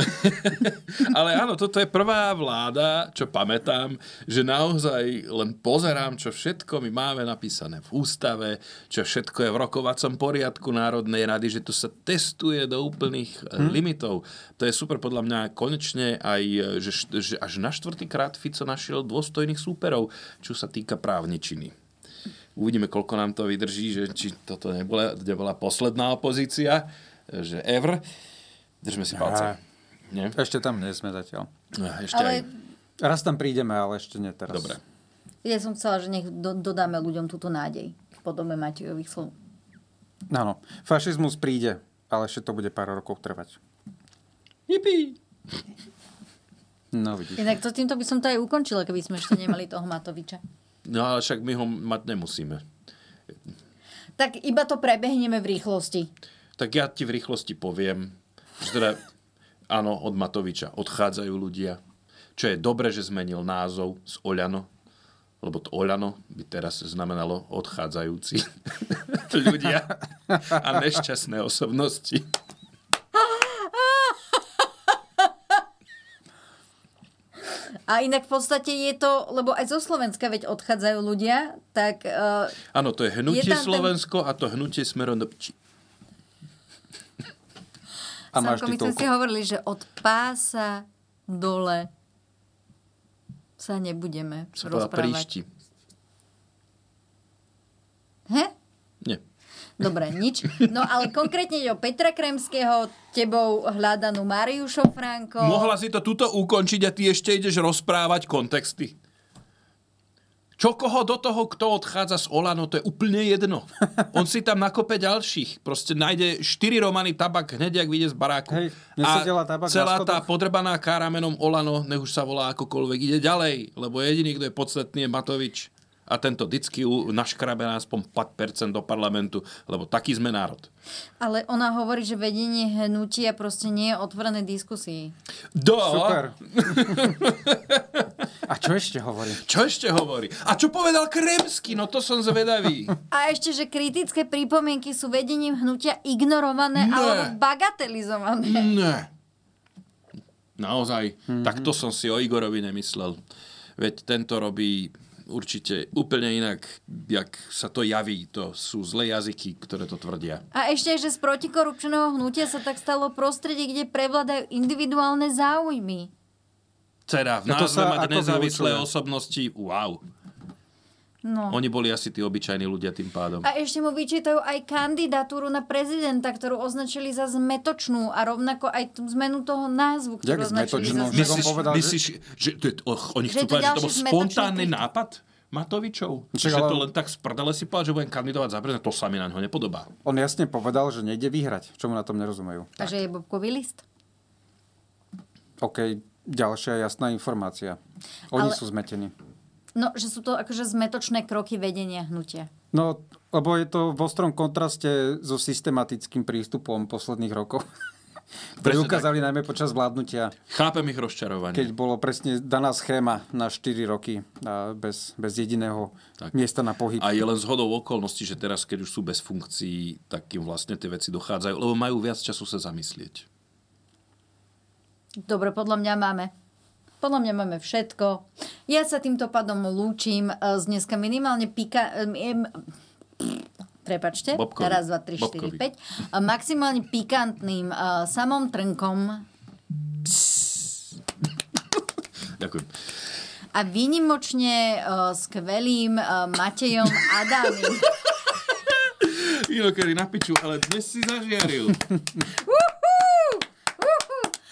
ale áno, toto je prvá vláda, čo pamätám, že naozaj len pozerám, čo všetko my máme napísané v ústave, čo všetko je v rokovacom poriadku Národnej rady, že to sa testuje do úplných hmm. limitov. To je super podľa mňa konečne aj, že, že až na štvrtýkrát Fico našiel dôstojných súperov, čo sa týka právničiny. Uvidíme, koľko nám to vydrží, že či toto nebola, nebola posledná opozícia, že ever. Držme si palce. Nie? Ešte tam nie sme zatiaľ. No, ešte ale... aj... Raz tam prídeme, ale ešte nie teraz. Dobre. Ja som chcela, že nech do, dodáme ľuďom túto nádej v podobe Matejových slov. Áno. Fašizmus príde, ale ešte to bude pár rokov trvať. Yippie! No vidíš. Inak to týmto by som to aj ukončila, keby sme ešte nemali toho Matoviča. No ale však my ho mať nemusíme. Tak iba to prebehneme v rýchlosti. Tak ja ti v rýchlosti poviem, že teda áno, od Matoviča odchádzajú ľudia. Čo je dobre, že zmenil názov z Oľano, lebo to Oľano by teraz znamenalo odchádzajúci ľudia a nešťastné osobnosti. A inak v podstate je to, lebo aj zo Slovenska veď odchádzajú ľudia, tak... Uh, Áno, to je hnutie je Slovensko ten... a to hnutie smerom do pči. A máš my sme si hovorili, že od pása dole sa nebudeme sa rozprávať. príšti. He? Nie. Dobre, nič. No ale konkrétne ide o Petra Kremského, tebou hľadanú Mariu Šofránko. Mohla si to tuto ukončiť a ty ešte ideš rozprávať kontexty. Čo koho do toho, kto odchádza z Olano, to je úplne jedno. On si tam nakope ďalších. Proste nájde 4 romany tabak hneď, ak vyjde z baráku. Hej, a tabak celá tá podrbaná kára menom Olano, nech už sa volá akokoľvek, ide ďalej. Lebo jediný, kto je podstatný, je Matovič. A tento vždycky u- naškrabe aspoň 5% do parlamentu, lebo taký sme národ. Ale ona hovorí, že vedenie hnutia proste nie je otvorené diskusii. Do! Super. A čo ešte hovorí? Čo ešte hovorí? A čo povedal Kremsky? No to som zvedavý. A ešte, že kritické pripomienky sú vedením hnutia ignorované Ne. alebo bagatelizované. Ne. Naozaj. Mm-hmm. Tak to som si o Igorovi nemyslel. Veď tento robí určite úplne inak, jak sa to javí. To sú zlé jazyky, ktoré to tvrdia. A ešte, že z protikorupčného hnutia sa tak stalo prostredie, kde prevládajú individuálne záujmy. Teda, v A to názve mať nezávislé osobnosti, wow. No. Oni boli asi tí obyčajní ľudia tým pádom. A ešte mu vyčítajú aj kandidatúru na prezidenta, ktorú označili za zmetočnú a rovnako aj tú zmenu toho názvu, ktorú Jak označili zmetočnú? za on Myslíš, povedal, že- myslíš že to je, och, oni Že chcú to povedať, že to bol spontánny tých- nápad Matovičov? Však Že ale- to len tak z prdele si povedal, že budem kandidovať za prezidenta, to sa mi na ňo nepodobá. On jasne povedal, že nejde vyhrať. Čo mu na tom nerozumejú? A že je bobkový list. OK, ďalšia jasná informácia. Oni Ale- sú zmetení. No, že sú to akože zmetočné kroky vedenia hnutia. No, lebo je to v ostrom kontraste so systematickým prístupom posledných rokov. Ktoré Presne ukázali najmä počas vládnutia, Chápem ich rozčarovanie. keď bolo presne daná schéma na 4 roky a bez, bez jediného tak. miesta na pohyb. A je len zhodou okolností, že teraz, keď už sú bez funkcií, tak im vlastne tie veci dochádzajú, lebo majú viac času sa zamyslieť. Dobre, podľa mňa máme. Podľa mňa máme všetko. Ja sa týmto pádom lúčim e, z dneska minimálne pika... em, em, Prepačte. Bobkovi. Raz, dva, tri, štyri, päť. E, Maximálne pikantným uh, samom trnkom Ďakujem. a výnimočne uh, skvelým uh, Matejom Adamim. Inokedy na piču, ale dnes si zažiaril.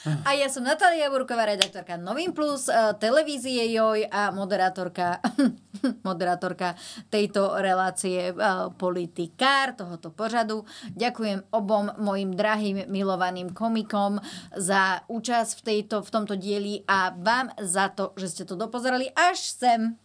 A ja som Natália Burková, redaktorka Novým Plus, eh, televízie Joj a moderátorka, moderátorka tejto relácie eh, politikár, tohoto pořadu. Ďakujem obom mojim drahým, milovaným komikom za účasť v, tejto, v tomto dieli a vám za to, že ste to dopozerali až sem.